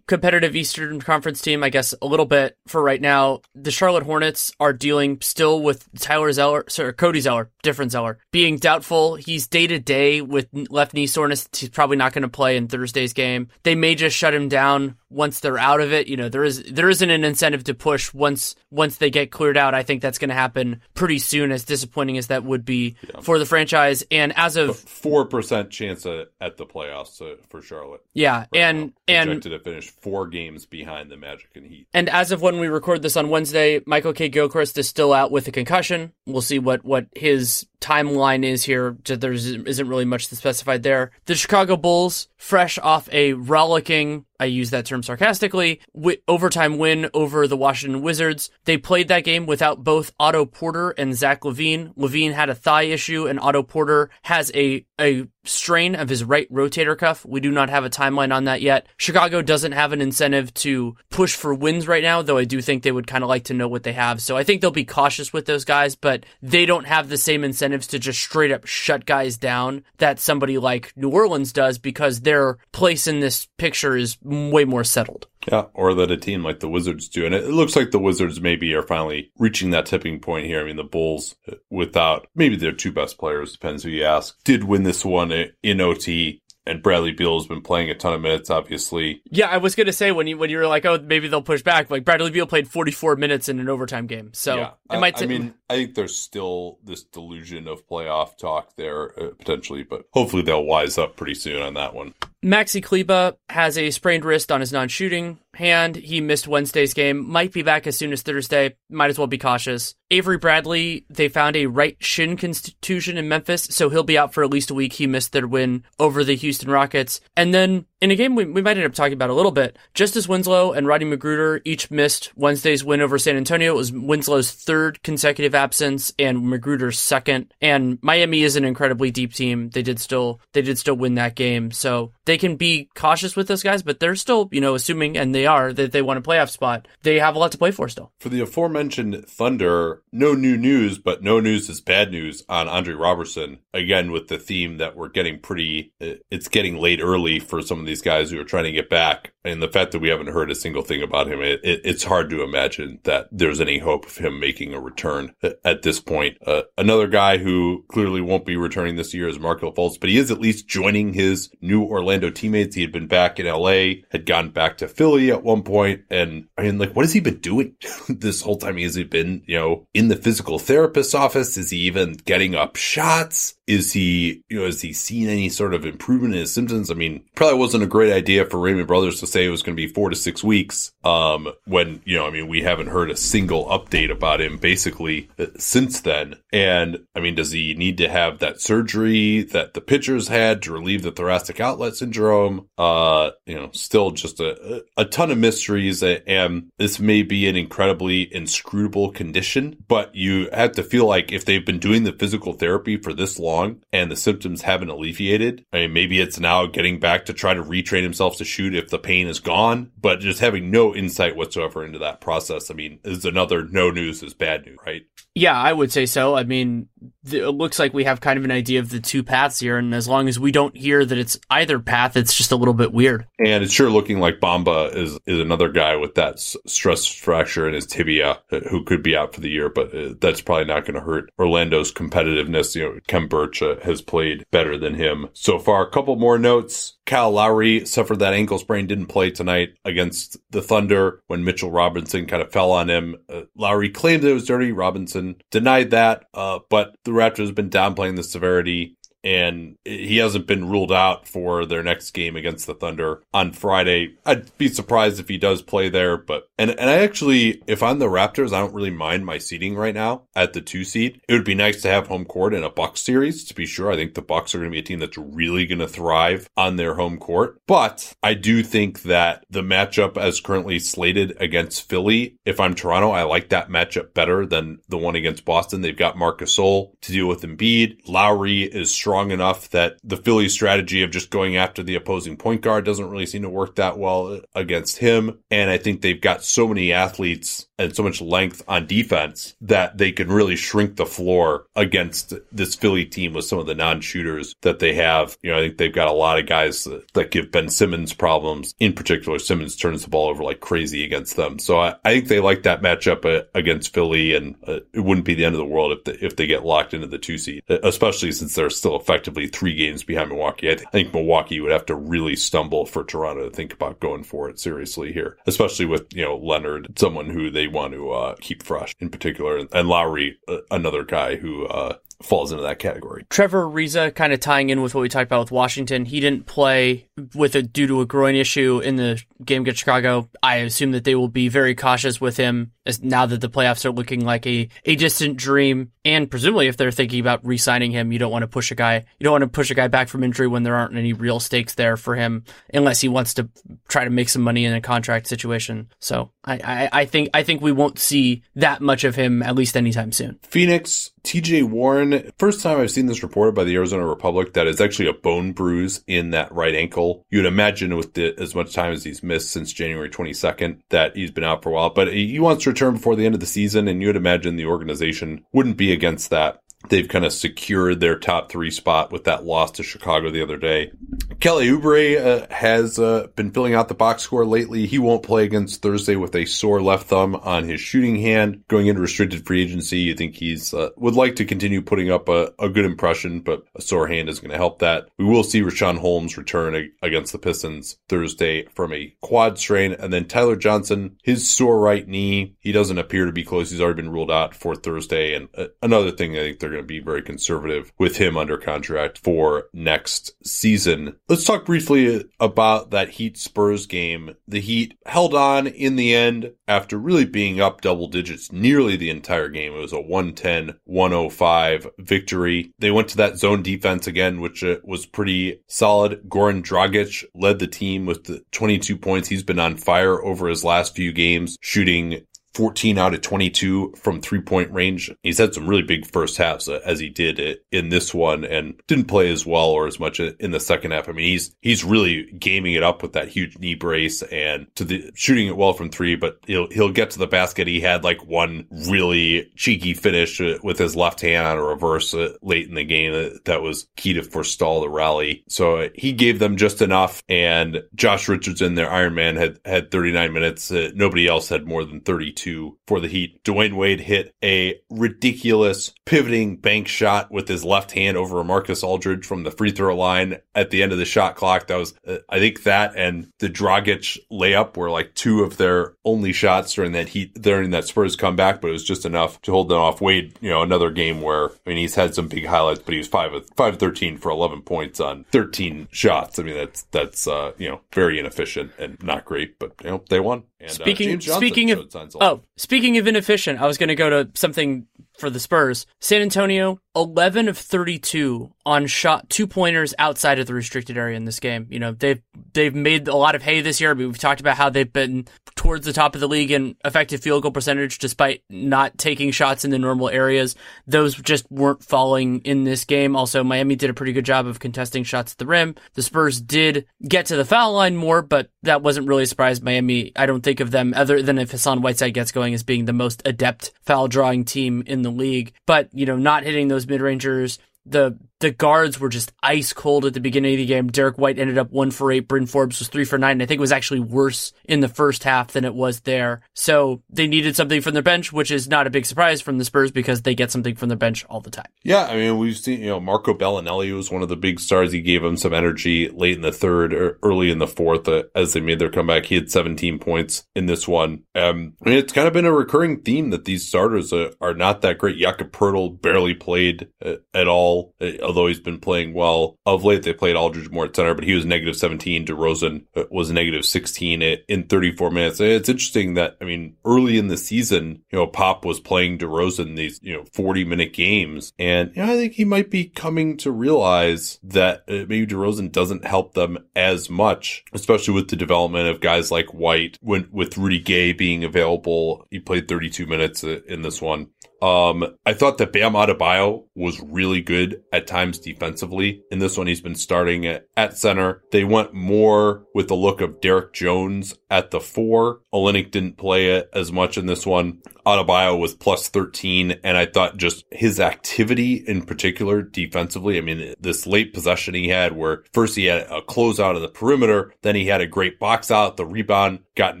Speaker 4: competitive Eastern Conference team, I guess, a little bit for right now. The Charlotte Hornets are dealing still with Tyler Zeller sorry, Cody Zeller, different Zeller, being doubtful. He's day to day with left knee soreness. He's probably not going to play in Thursday's game. They may just shut him down once they're out of it. You know, there is there isn't an incentive to push once once they get cleared out. I think that's going to happen pretty soon. As disappointing as that would be yeah. for the franchise, and as of
Speaker 3: four percent chance at the playoffs uh, for Charlotte.
Speaker 4: Yeah, right and
Speaker 3: and to finish four games behind the Magic and Heat.
Speaker 4: And as of when we record this on Wednesday, Michael Kidd-Gilchrist is still out with a concussion. We'll see what what his timeline is here. There isn't really much to specify there. The Chicago Bulls, fresh off a rollicking I use that term sarcastically. W- overtime win over the Washington Wizards. They played that game without both Otto Porter and Zach LaVine. LaVine had a thigh issue, and Otto Porter has a a strain of his right rotator cuff. We do not have a timeline on that yet. Chicago doesn't have an incentive to push for wins right now, though I do think they would kind of like to know what they have. So I think they'll be cautious with those guys, but they don't have the same incentives to just straight up shut guys down that somebody like New Orleans does because their place in this picture is way more settled.
Speaker 3: Yeah, or that a team like the Wizards do. And it looks like the Wizards maybe are finally reaching that tipping point here. I mean, the Bulls, uh, without maybe their two best players, depends who you ask, did win this one uh, in OT and Bradley Beal has been playing a ton of minutes, obviously.
Speaker 4: Yeah, I was gonna say when you when you were like, oh, maybe they'll push back. Like Bradley Beal played 44 minutes in an overtime game, so
Speaker 3: yeah,
Speaker 4: it might.
Speaker 3: T- I mean, I think there's still this delusion of playoff talk there uh, potentially, but hopefully they'll wise up pretty soon on that one.
Speaker 4: Maxi Kleber has a sprained wrist on his non-shooting hand. He missed Wednesday's game. Might be back as soon as Thursday. Might as well be cautious. Avery Bradley, they found a right shin contusion in Memphis, so he'll be out for at least a week. He missed their win over the Houston Rockets. And then in a game we, we might end up talking about a little bit, Justice Winslow and Roddy McGruder each missed Wednesday's win over San Antonio. It was Winslow's third consecutive absence and McGruder's second. And Miami is an incredibly deep team. They did still they did still win that game. So they can be cautious with those guys, but they're still, you know, assuming and they are that they want a playoff spot. They have a lot to play for still.
Speaker 3: For the aforementioned Thunder, no new news, but no news is bad news on Andre Roberson. Again, with the theme that we're getting pretty, uh, it's getting late early for some of these guys who are trying to get back. And the fact that we haven't heard a single thing about him, it, it, it's hard to imagine that there's any hope of him making a return at this point. Uh, another guy who clearly won't be returning this year is Markelle Fultz, but he is at least joining his new Orlando teammates. He had been back in LA, had gone back to Philly at one point, and I mean, like, what has he been doing *laughs* this whole time? Has he been, you know, in the physical therapist's office? Is he even getting up shots? Is he, you know, has he seen any sort of improvement in his symptoms? I mean, probably wasn't a great idea for Raymond Brothers to say it was going to be four to six weeks. Um, when, you know, I mean, we haven't heard a single update about him basically uh, since then. And I mean, does he need to have that surgery that the pitchers had to relieve the thoracic outlet syndrome? Uh, you know, still just a, a ton of mysteries. And this may be an incredibly inscrutable condition, but you have to feel like if they've been doing the physical therapy for this long and the symptoms haven't alleviated, I mean, maybe it's now getting back to try to retrain himself to shoot if the pain is gone, but just having no insight whatsoever into that process. I mean, is another no news is bad news, right?
Speaker 4: Yeah, I would say so. I mean, it looks like we have kind of an idea of the two paths here, and as long as we don't hear that it's either path, it's just a little bit weird.
Speaker 3: And it's sure looking like Bamba is is another guy with that stress fracture in his tibia uh, who could be out for the year, but uh, that's probably not going to hurt Orlando's competitiveness. You know, Khem Birch uh, has played better than him so far. A couple more notes. Kyle Lowry suffered that ankle sprain, didn't play tonight against the Thunder when Mitchell Robinson kind of fell on him. Uh, Lowry claimed it was dirty. Robinson denied that, uh, but the Raptors have been downplaying the severity and he hasn't been ruled out for their next game against the Thunder on Friday. I'd be surprised if he does play there, but and and I actually, if I'm the Raptors, I don't really mind my seating right now at the two seed. It would be nice to have home court in a Bucks series to be sure. I think the Bucks are going to be a team that's really going to thrive on their home court, but I do think that the matchup as currently slated against Philly, if I'm Toronto, I like that matchup better than the one against Boston. They've got Marcus Gasol to deal with Embiid. Lowry is strong strong enough that the Phillies strategy of just going after the opposing point guard doesn't really seem to work that well against him. And I think they've got so many athletes and so much length on defense that they can really shrink the floor against this Philly team with some of the non-shooters that they have. You know, I think they've got a lot of guys that give Ben Simmons problems. In particular, Simmons turns the ball over like crazy against them. So I, I think they like that matchup uh, against Philly, and uh, it wouldn't be the end of the world if they, if they get locked into the two seed, especially since they're still effectively three games behind Milwaukee. I, th- I think Milwaukee would have to really stumble for Toronto to think about going for it seriously here, especially with you know Leonard, someone who they they want to uh, keep fresh in particular. And Lowry, uh, another guy who uh, falls into that category.
Speaker 4: Trevor Ariza, kind of tying in with what we talked about with Washington, he didn't play with a due to a groin issue in the game against Chicago. I assume that they will be very cautious with him as now that the playoffs are looking like a, a distant dream. And presumably, if they're thinking about re-signing him, you don't want to push a guy. You don't want to push a guy back from injury when there aren't any real stakes there for him, unless he wants to try to make some money in a contract situation. So I, I, I think I think we won't see that much of him at least anytime soon.
Speaker 3: Phoenix, TJ Warren. First time I've seen this reported by the Arizona Republic that is actually a bone bruise in that right ankle. You'd imagine with the, as much time as he's missed since January 22nd that he's been out for a while, but he wants to return before the end of the season, and you'd imagine the organization wouldn't be against that. They've kind of secured their top three spot with that loss to Chicago the other day. Kelly Oubre uh, has uh, been filling out the box score lately. He won't play against Thursday with a sore left thumb on his shooting hand. Going into restricted free agency, you think he's uh, would like to continue putting up a, a good impression, but a sore hand is going to help that. We will see Richaun Holmes return a, against the Pistons Thursday from a quad strain, and then Tyler Johnson, his sore right knee, he doesn't appear to be close. He's already been ruled out for Thursday, and uh, another thing I think they're going to be very conservative with him under contract for next season. Let's talk briefly about that Heat Spurs game. The Heat held on in the end after really being up double digits nearly the entire game. It was a 110 105 victory. They went to that zone defense again, which uh, was pretty solid. Goran Dragic led the team with the 22 points. He's been on fire over his last few games, shooting 14 out of 22 from three point range. He's had some really big first halves uh, as he did in this one and didn't play as well or as much in the second half. I mean, he's, he's really gaming it up with that huge knee brace and to the shooting it well from three, but he'll, he'll get to the basket. He had like one really cheeky finish uh, with his left hand on a reverse uh, late in the game that was key to forestall the rally. So he gave them just enough and Josh Richardson, their Iron Man had, had 39 minutes. nobody else had more than 32 for the Heat. Dwyane Wade hit a ridiculous pivoting bank shot with his left hand over Marcus Aldridge from the free throw line at the end of the shot clock. That was, uh, I think that and the Dragic layup were like two of their only shots during that Heat, during that Spurs comeback, but it was just enough to hold them off. Wade, you know, another game where, I mean, he's had some big highlights, but he was 5 of, 5 13 for 11 points on 13 shots. I mean, that's, that's, uh, you know, very inefficient and not great, but, you know, they won. And,
Speaker 4: uh, speaking, uh, speaking of, oh, speaking of inefficient, I was going to go to something for the Spurs. San Antonio, 11 of 32 on shot two pointers outside of the restricted area in this game. You know, they've they've made a lot of hay this year. We've talked about how they've been towards the top of the league in effective field goal percentage despite not taking shots in the normal areas. Those just weren't falling in this game. Also, Miami did a pretty good job of contesting shots at the rim. The Spurs did get to the foul line more, but that wasn't really a surprise. Miami, I don't think of them other than if Hassan Whiteside gets going as being the most adept foul drawing team in the league. But, you know, not hitting those mid rangers, the the guards were just ice cold at the beginning of the game. Derrick White ended up one for eight. Bryn Forbes was three for nine. And I think it was actually worse in the first half than it was there. So they needed something from their bench, which is not a big surprise from the Spurs because they get something from their bench all the time.
Speaker 3: Yeah, I mean, we've seen, you know, Marco Belinelli was one of the big stars. He gave them some energy late in the third or early in the fourth uh, as they made their comeback. He had 17 points in this one. Um, I mean, it's kind of been a recurring theme that these starters uh, are not that great. Jakob Poeltl barely played uh, at all, uh, although he's been playing well. Of late, they played Aldridge more at center, but he was negative 17. DeRozan uh, was negative 16 in 34 minutes. It's interesting that, I mean, early in the season, you know, Pop was playing DeRozan these, you know, 40 minute games. And, you know, I think he might be coming to realize that uh, maybe DeRozan doesn't help them as much, especially with the development of guys like White. When with Rudy Gay being available, he played 32 minutes uh, in this one. Um, I thought that Bam Adebayo was really good at times defensively. In this one, he's been starting at, center. They went more with the look of Derrick Jones at the four. Olynyk didn't play it as much in this one. Adebayo was plus 13, and I thought just his activity in particular defensively. I mean, this late possession he had where first he had a closeout of the perimeter, then he had a great box out, the rebound got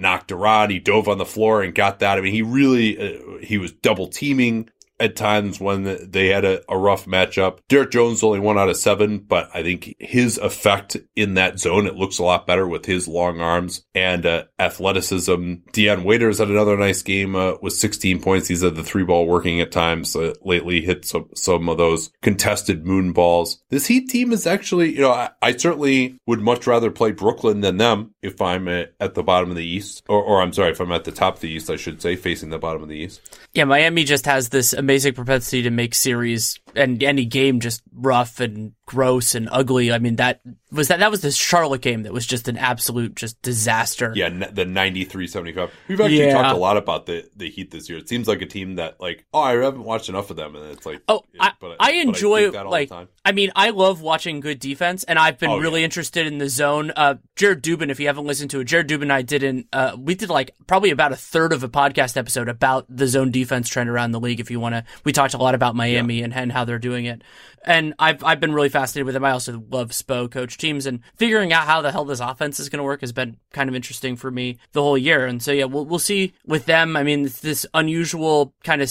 Speaker 3: knocked around, he dove on the floor and got that. I mean, he really, uh, he was double teaming at times when they had a, a rough matchup. Derrick Jones only one out of seven, but I think his effect in that zone, it looks a lot better with his long arms and uh, athleticism. Dion Waiters had another nice game uh, with 16 points. He's had the three ball working at times uh, lately, hit some, some of those contested moon balls. This Heat team is actually, you know, I, I certainly would much rather play Brooklyn than them if I'm at the bottom of the East, or, or I'm sorry, if I'm at the top of the East, I should say, facing the bottom of the East.
Speaker 4: Yeah, Miami just has this amazing propensity to make series and any game just rough and gross and ugly. I mean, that was that that was the Charlotte game that was just an absolute just disaster.
Speaker 3: Yeah, the 93-75. We've actually yeah. talked a lot about the the Heat this year. It seems like a team that like, oh, I haven't watched enough of them and it's like
Speaker 4: Oh, I, but, I enjoy I like I mean, I love watching good defense and I've been oh, really yeah. interested in the zone. Uh Jared Dubin, if you haven't listened to it, Jared Dubin and I did not uh we did like probably about a third of a podcast episode about the zone defense trend around the league if you want to. We talked a lot about Miami yeah. and, and how they're doing it. And I've I've been really fascinated with him. I also love Spo coach teams and figuring out how the hell this offense is going to work has been kind of interesting for me the whole year. And so yeah, we'll we'll see with them. I mean, this unusual kind of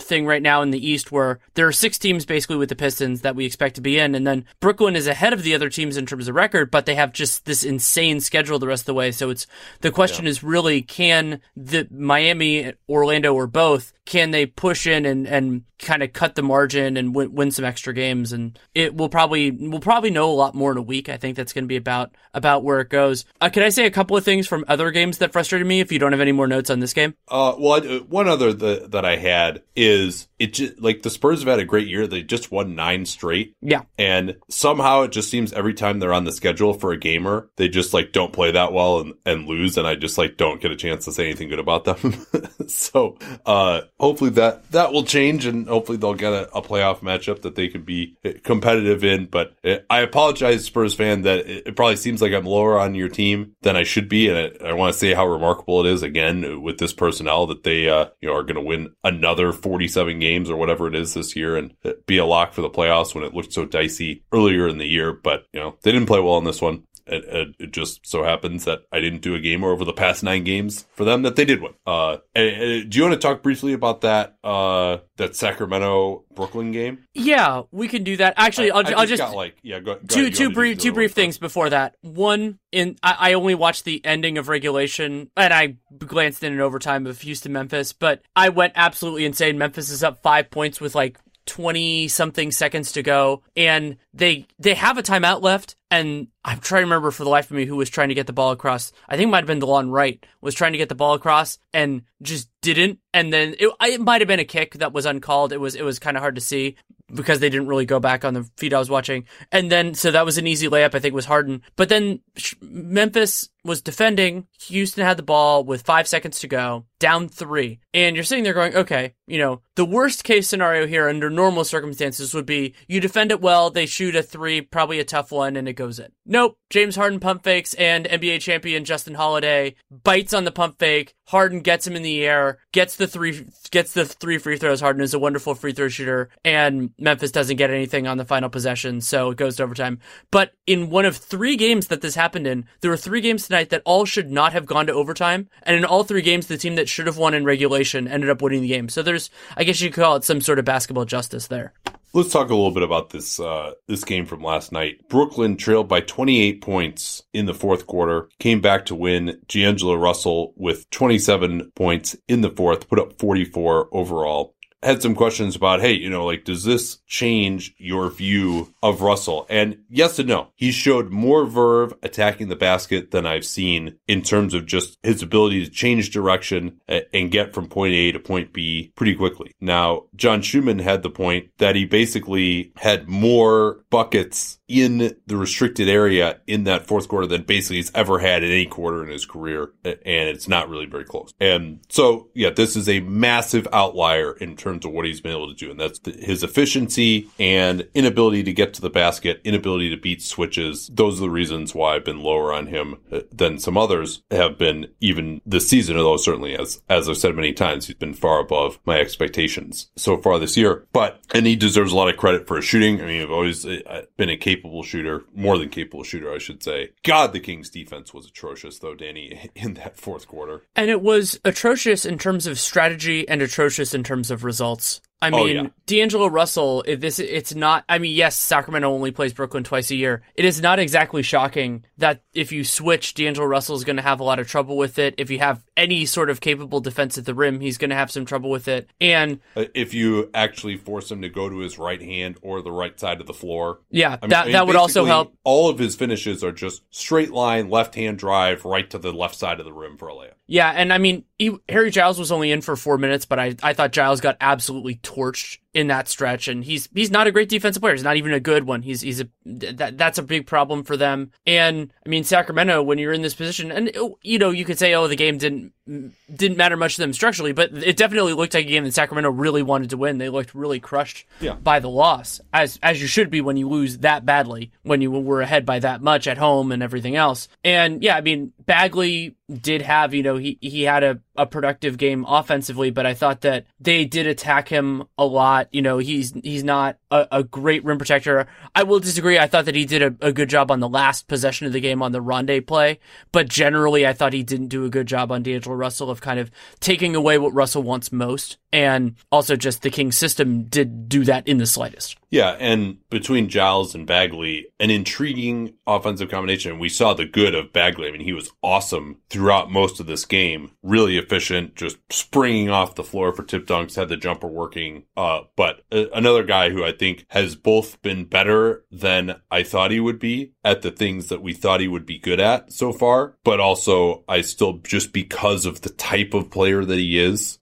Speaker 4: thing right now in the East where there are six teams basically with the Pistons that we expect to be in. And then Brooklyn is ahead of the other teams in terms of record, but they have just this insane schedule the rest of the way. So it's the question yeah. is really can the Miami, Orlando, or both can they push in and, and kind of cut the margin and win, win some extra games? And it will probably we'll probably know a lot more in a week. I think that's going to be about about where it goes. Uh, can I say a couple of things from other games that frustrated me? If you don't have any more notes on this game,
Speaker 3: uh, well, I, one other the, that I had is it just like the Spurs have had a great year. They just won nine straight.
Speaker 4: Yeah,
Speaker 3: and somehow it just seems every time they're on the schedule for a gamer, they just like don't play that well and, and lose, and I just like don't get a chance to say anything good about them. *laughs* so uh hopefully that that will change and hopefully they'll get a, a playoff matchup that they could be eh, competitive in. But it, I apologize, Spurs fan, that it, it, probably seems like I'm lower on your team than I should be, and it, I want to say how remarkable it is again with this personnel that they uh, you know are going to win another 47 games or whatever it is this year and eh, be a lock for the playoffs when it looked so dicey earlier in the year. But you know they didn't play well in this one. It, it, just so happens that I didn't do a game over the past nine games for them that they did win. Uh, do you want to talk briefly about that uh, that Sacramento Brooklyn game?
Speaker 4: Yeah, we can do that. Actually, I, will
Speaker 3: I
Speaker 4: just, just
Speaker 3: like yeah, go, go
Speaker 4: two two brief two brief things before that. One, in I, I only watched the ending of regulation and I glanced in an overtime of Houston Memphis, but I went absolutely insane. Memphis is up five points with like 20 something seconds to go and they they have a timeout left and I'm trying to remember for the life of me who was trying to get the ball across. I think it might have been DeLon Wright was trying to get the ball across and just didn't. And then it, it might have been a kick that was uncalled. It was it was kind of hard to see because they didn't really go back on the feed I was watching. And then so that was an easy layup. I think was Harden. But then Memphis was defending. Houston had the ball with five seconds to go, down three. And you're sitting there going, okay, you know, the worst case scenario here under normal circumstances would be you defend it well, they shoot a three, probably a tough one, and it goes in. Nope. James Harden pump fakes and NBA champion Justin Holiday bites on the pump fake. Harden gets him in the air, gets the three, gets the three free throws. Harden is a wonderful free throw shooter and Memphis doesn't get anything on the final possession. So it goes to overtime. But in one of three games that this happened in, there were three games tonight that all should not have gone to overtime. And in all three games, the team that should have won in regulation ended up winning the game. So there's, I guess you could call it some sort of basketball justice there.
Speaker 3: Let's talk a little bit about this uh, this game from last night. Brooklyn trailed by 28 points in the fourth quarter, came back to win. D'Angelo Russell with 27 points in the fourth, put up 44 overall had some questions about, hey, you know, like, does this change your view of Russell? And yes and no. He showed more verve attacking the basket than I've seen in terms of just his ability to change direction uh, and get from point A to point B pretty quickly. Now, John Schuhmann had the point that he basically had more buckets in the restricted area in that fourth quarter than basically he's ever had in any quarter in his career. And it's not really very close. And so, yeah, this is a massive outlier in terms of what he's been able to do. And that's his efficiency and inability to get to the basket, inability to beat switches. Those are the reasons why I've been lower on him uh, than some others have been even this season. Although certainly as, as I've said many times, he's been far above my expectations so far this year, but, and he deserves a lot of credit for his shooting. I mean, I've always uh, been a capable shooter, more than capable shooter, I should say. God, the Kings defense was atrocious though, Danny, *laughs* in that fourth quarter.
Speaker 4: And it was atrocious in terms of strategy and atrocious in terms of results. I
Speaker 3: Oh,
Speaker 4: mean,
Speaker 3: yeah.
Speaker 4: D'Angelo Russell, this it's not I mean, yes, Sacramento only plays Brooklyn twice a year. It is not exactly shocking that if you switch, D'Angelo Russell is going to have a lot of trouble with it. If you have any sort of capable defense at the rim, he's going to have some trouble with it. And
Speaker 3: Uh, If you actually force him to go to his right hand or the right side of the floor,
Speaker 4: yeah,
Speaker 3: I mean-
Speaker 4: that
Speaker 3: I mean,
Speaker 4: that would also help.
Speaker 3: All of his finishes are just straight line, left hand drive, right to the left side of the rim for a layup.
Speaker 4: Yeah, and I mean, he, Harry Giles was only in for four minutes, but I, I thought Giles got absolutely torched in that stretch, and he's he's not a great defensive player. He's not even a good one. He's he's a that that's a big problem for them. And I mean, Sacramento, when you're in this position, and oh, you know, you could say, oh, the game didn't didn't matter much to them structurally, but it definitely looked like a game that Sacramento really wanted to win. They looked really crushed
Speaker 3: Yeah.
Speaker 4: by the loss, as as you should be when you lose that badly, when you were ahead by that much at home and everything else. And yeah, I mean, Bagley did have, you know, he he had a, a productive game offensively, but I thought that they did attack him a lot. You know, he's he's not a, a great rim protector. I will disagree. I thought that he did a, a good job on the last possession of the game on the Rondae play, but generally I thought he didn't do a good job on D'Angelo Russell of kind of taking away what Russell wants most. And also just the Kings system did do that in the slightest.
Speaker 3: Yeah, and between Giles and Bagley, an intriguing offensive combination. We saw the good of Bagley. I mean, he was awesome throughout most of this game. Really efficient, just springing off the floor for tip dunks, had the jumper working. Uh, but uh, another guy who I think has both been better than I thought he would be at the things that we thought he would be good at so far, but also I still, just because of the type of player that he is,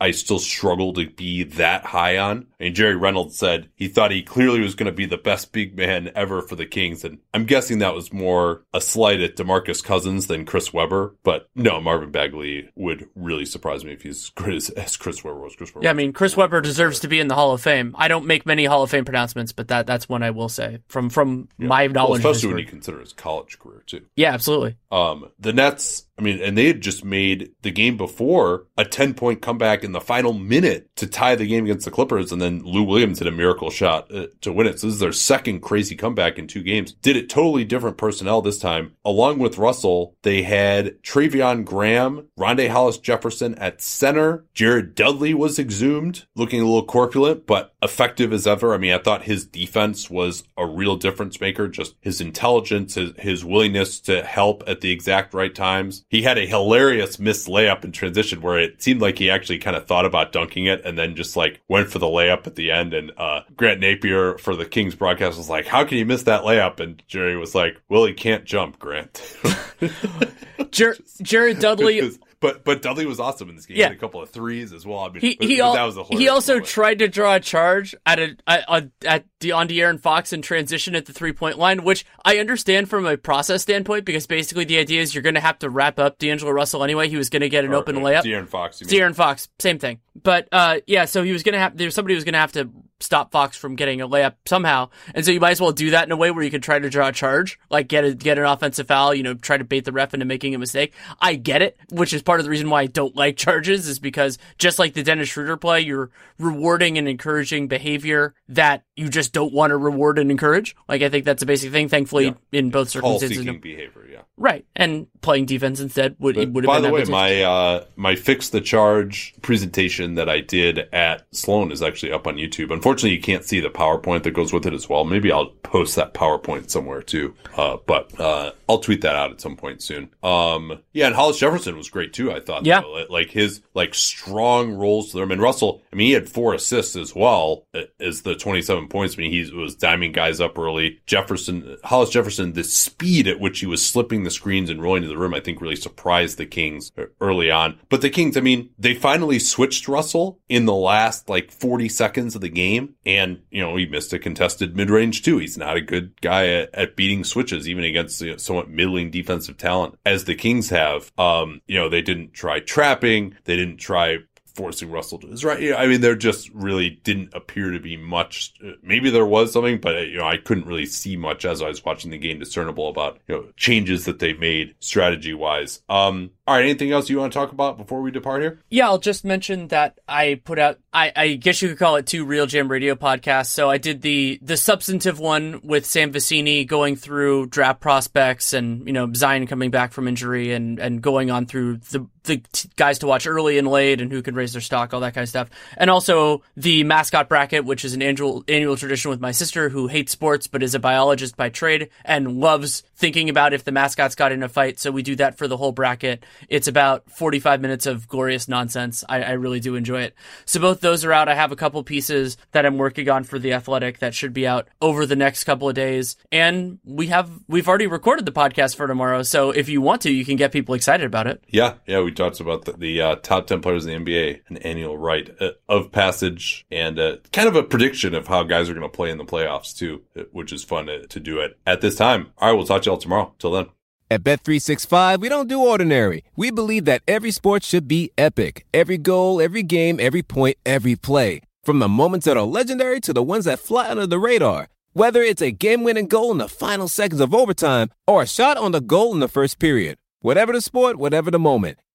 Speaker 3: I still struggle to be that high on. Mean, Jerry Reynolds said he thought he clearly was going to be the best big man ever for the Kings. And I'm guessing that was more a slight at DeMarcus Cousins than Chris Webber. But no, Marvin Bagley would really surprise me if he's as *laughs* good as Chris Webber was. Chris Webber.
Speaker 4: Yeah, I mean, Chris Webber deserves to be in the Hall of Fame. I don't make many Hall of Fame pronouncements, but that that's one I will say from from my knowledge. of his
Speaker 3: especially when you consider his college career too.
Speaker 4: yeah, absolutely.
Speaker 3: Um, the Nets, I mean, and they had just made the game before a 10 point comeback in the final minute to tie the game against the Clippers. And then Lou Williams hit a miracle shot uh, to win it. So this is their second crazy comeback in two games. Did it totally different personnel this time. Along with Russell, they had Treveon Graham, Rondae Hollis Jefferson at center. Jared Dudley was exhumed, looking a little corpulent, but effective as ever. I mean, I thought his defense was a real difference maker. Just his intelligence, his, his willingness to help at the exact right times. He had a hilarious missed layup in transition where it seemed like he actually kind of thought about dunking it and then just like went for the layup at the end. And uh, Grant Napear for the Kings broadcast was like, "How can you miss that layup?" And Jerry was like, "Well, he can't jump, Grant." *laughs*
Speaker 4: Jer- Jared Dudley. *laughs*
Speaker 3: but but Dudley was awesome in this game.
Speaker 4: Yeah.
Speaker 3: He had a couple of threes as well. I mean,
Speaker 4: He
Speaker 3: but-
Speaker 4: he,
Speaker 3: but that was a
Speaker 4: he also
Speaker 3: moment.
Speaker 4: tried to draw a charge at a at, at the on De'Aaron Fox in transition at the three point line, which I understand from a process standpoint because basically the idea is you're going to have to wrap up D'Angelo Russell anyway. He was going to get an
Speaker 3: Or,
Speaker 4: open
Speaker 3: uh,
Speaker 4: layup.
Speaker 3: De'Aaron Fox. you mean.
Speaker 4: De'Aaron Fox, same thing. But uh, yeah, so he was gonna have there's somebody who was gonna have to stop Fox from getting a layup somehow, and so you might as well do that in a way where you can try to draw a charge, like get a, get an offensive foul, you know, try to bait the ref into making a mistake. I get it, which is part of the reason why I don't like charges, is because just like the Dennis Schroeder play, you're rewarding and encouraging behavior that you just don't want to reward and encourage. Like I think that's a basic thing. Thankfully,
Speaker 3: Yeah.
Speaker 4: in both circumstances,
Speaker 3: seeking behavior. Yeah.
Speaker 4: right, and playing defense instead would
Speaker 3: But
Speaker 4: would have
Speaker 3: by
Speaker 4: been
Speaker 3: the way, my uh, my fix the charge presentation that I did at Sloan is actually up on YouTube. Unfortunately, you can't see the PowerPoint that goes with it as well. Maybe I'll post that PowerPoint somewhere too. Uh, but uh, I'll tweet that out at some point soon. Um, yeah, and Hollis Jefferson was great too. I thought.
Speaker 4: Yeah.
Speaker 3: though. like his like strong roles to them. And Russell, I mean, he had four assists as well uh, as the twenty seven points. I mean, he was diming guys up early. Jefferson, Hollis Jefferson, the speed at which he was slipping the screens and rolling to the rim, I think really surprised the Kings early on. But the Kings, I mean, they finally switched Russell in the last like 40 seconds of the game. And, you know, he missed a contested mid range too. He's not a good guy at, at beating switches, even against you know, somewhat middling defensive talent as the Kings have. Um, you know, they didn't try trapping. They didn't try forcing Russell to his right. I mean, there just really didn't appear to be much. uh, Maybe there was something, but uh, you know, I couldn't really see much as I was watching the game discernible about you know changes that they made strategy wise. Um, all right, anything else you want to talk about before we depart here?
Speaker 4: Yeah, I'll just mention that I put out I, I guess you could call it two RealGM Radio podcasts. So I did the the substantive one with Sam Vecenie going through draft prospects and, you know, Zion coming back from injury and, and going on through the the guys to watch early and late and who could raise raise their stock, all that kind of stuff. And also the mascot bracket, which is an annual annual tradition with my sister who hates sports but is a biologist by trade and loves thinking about if the mascots got in a fight. So we do that for the whole bracket. It's about 45 minutes of glorious nonsense. I, I really do enjoy it. So both those are out. I have a couple pieces that I'm working on for the athletic that should be out over the next couple of days. And we have, we've already recorded the podcast for tomorrow. So if you want to, you can get people excited about it.
Speaker 3: Yeah. Yeah. We talked about the, the uh, top 10 players in the NBA, an annual rite uh, of passage and uh, kind of a prediction of how guys are going to play in the playoffs too, uh, which is fun to, to do it at this time. All right. We'll talk to y'all tomorrow. Till then.
Speaker 5: At Bet365, we don't do ordinary. We believe that every sport should be epic. Every goal, every game, every point, every play. From the moments that are legendary to the ones that fly under the radar. Whether it's a game-winning goal in the final seconds of overtime or a shot on the goal in the first period. Whatever the sport, whatever the moment.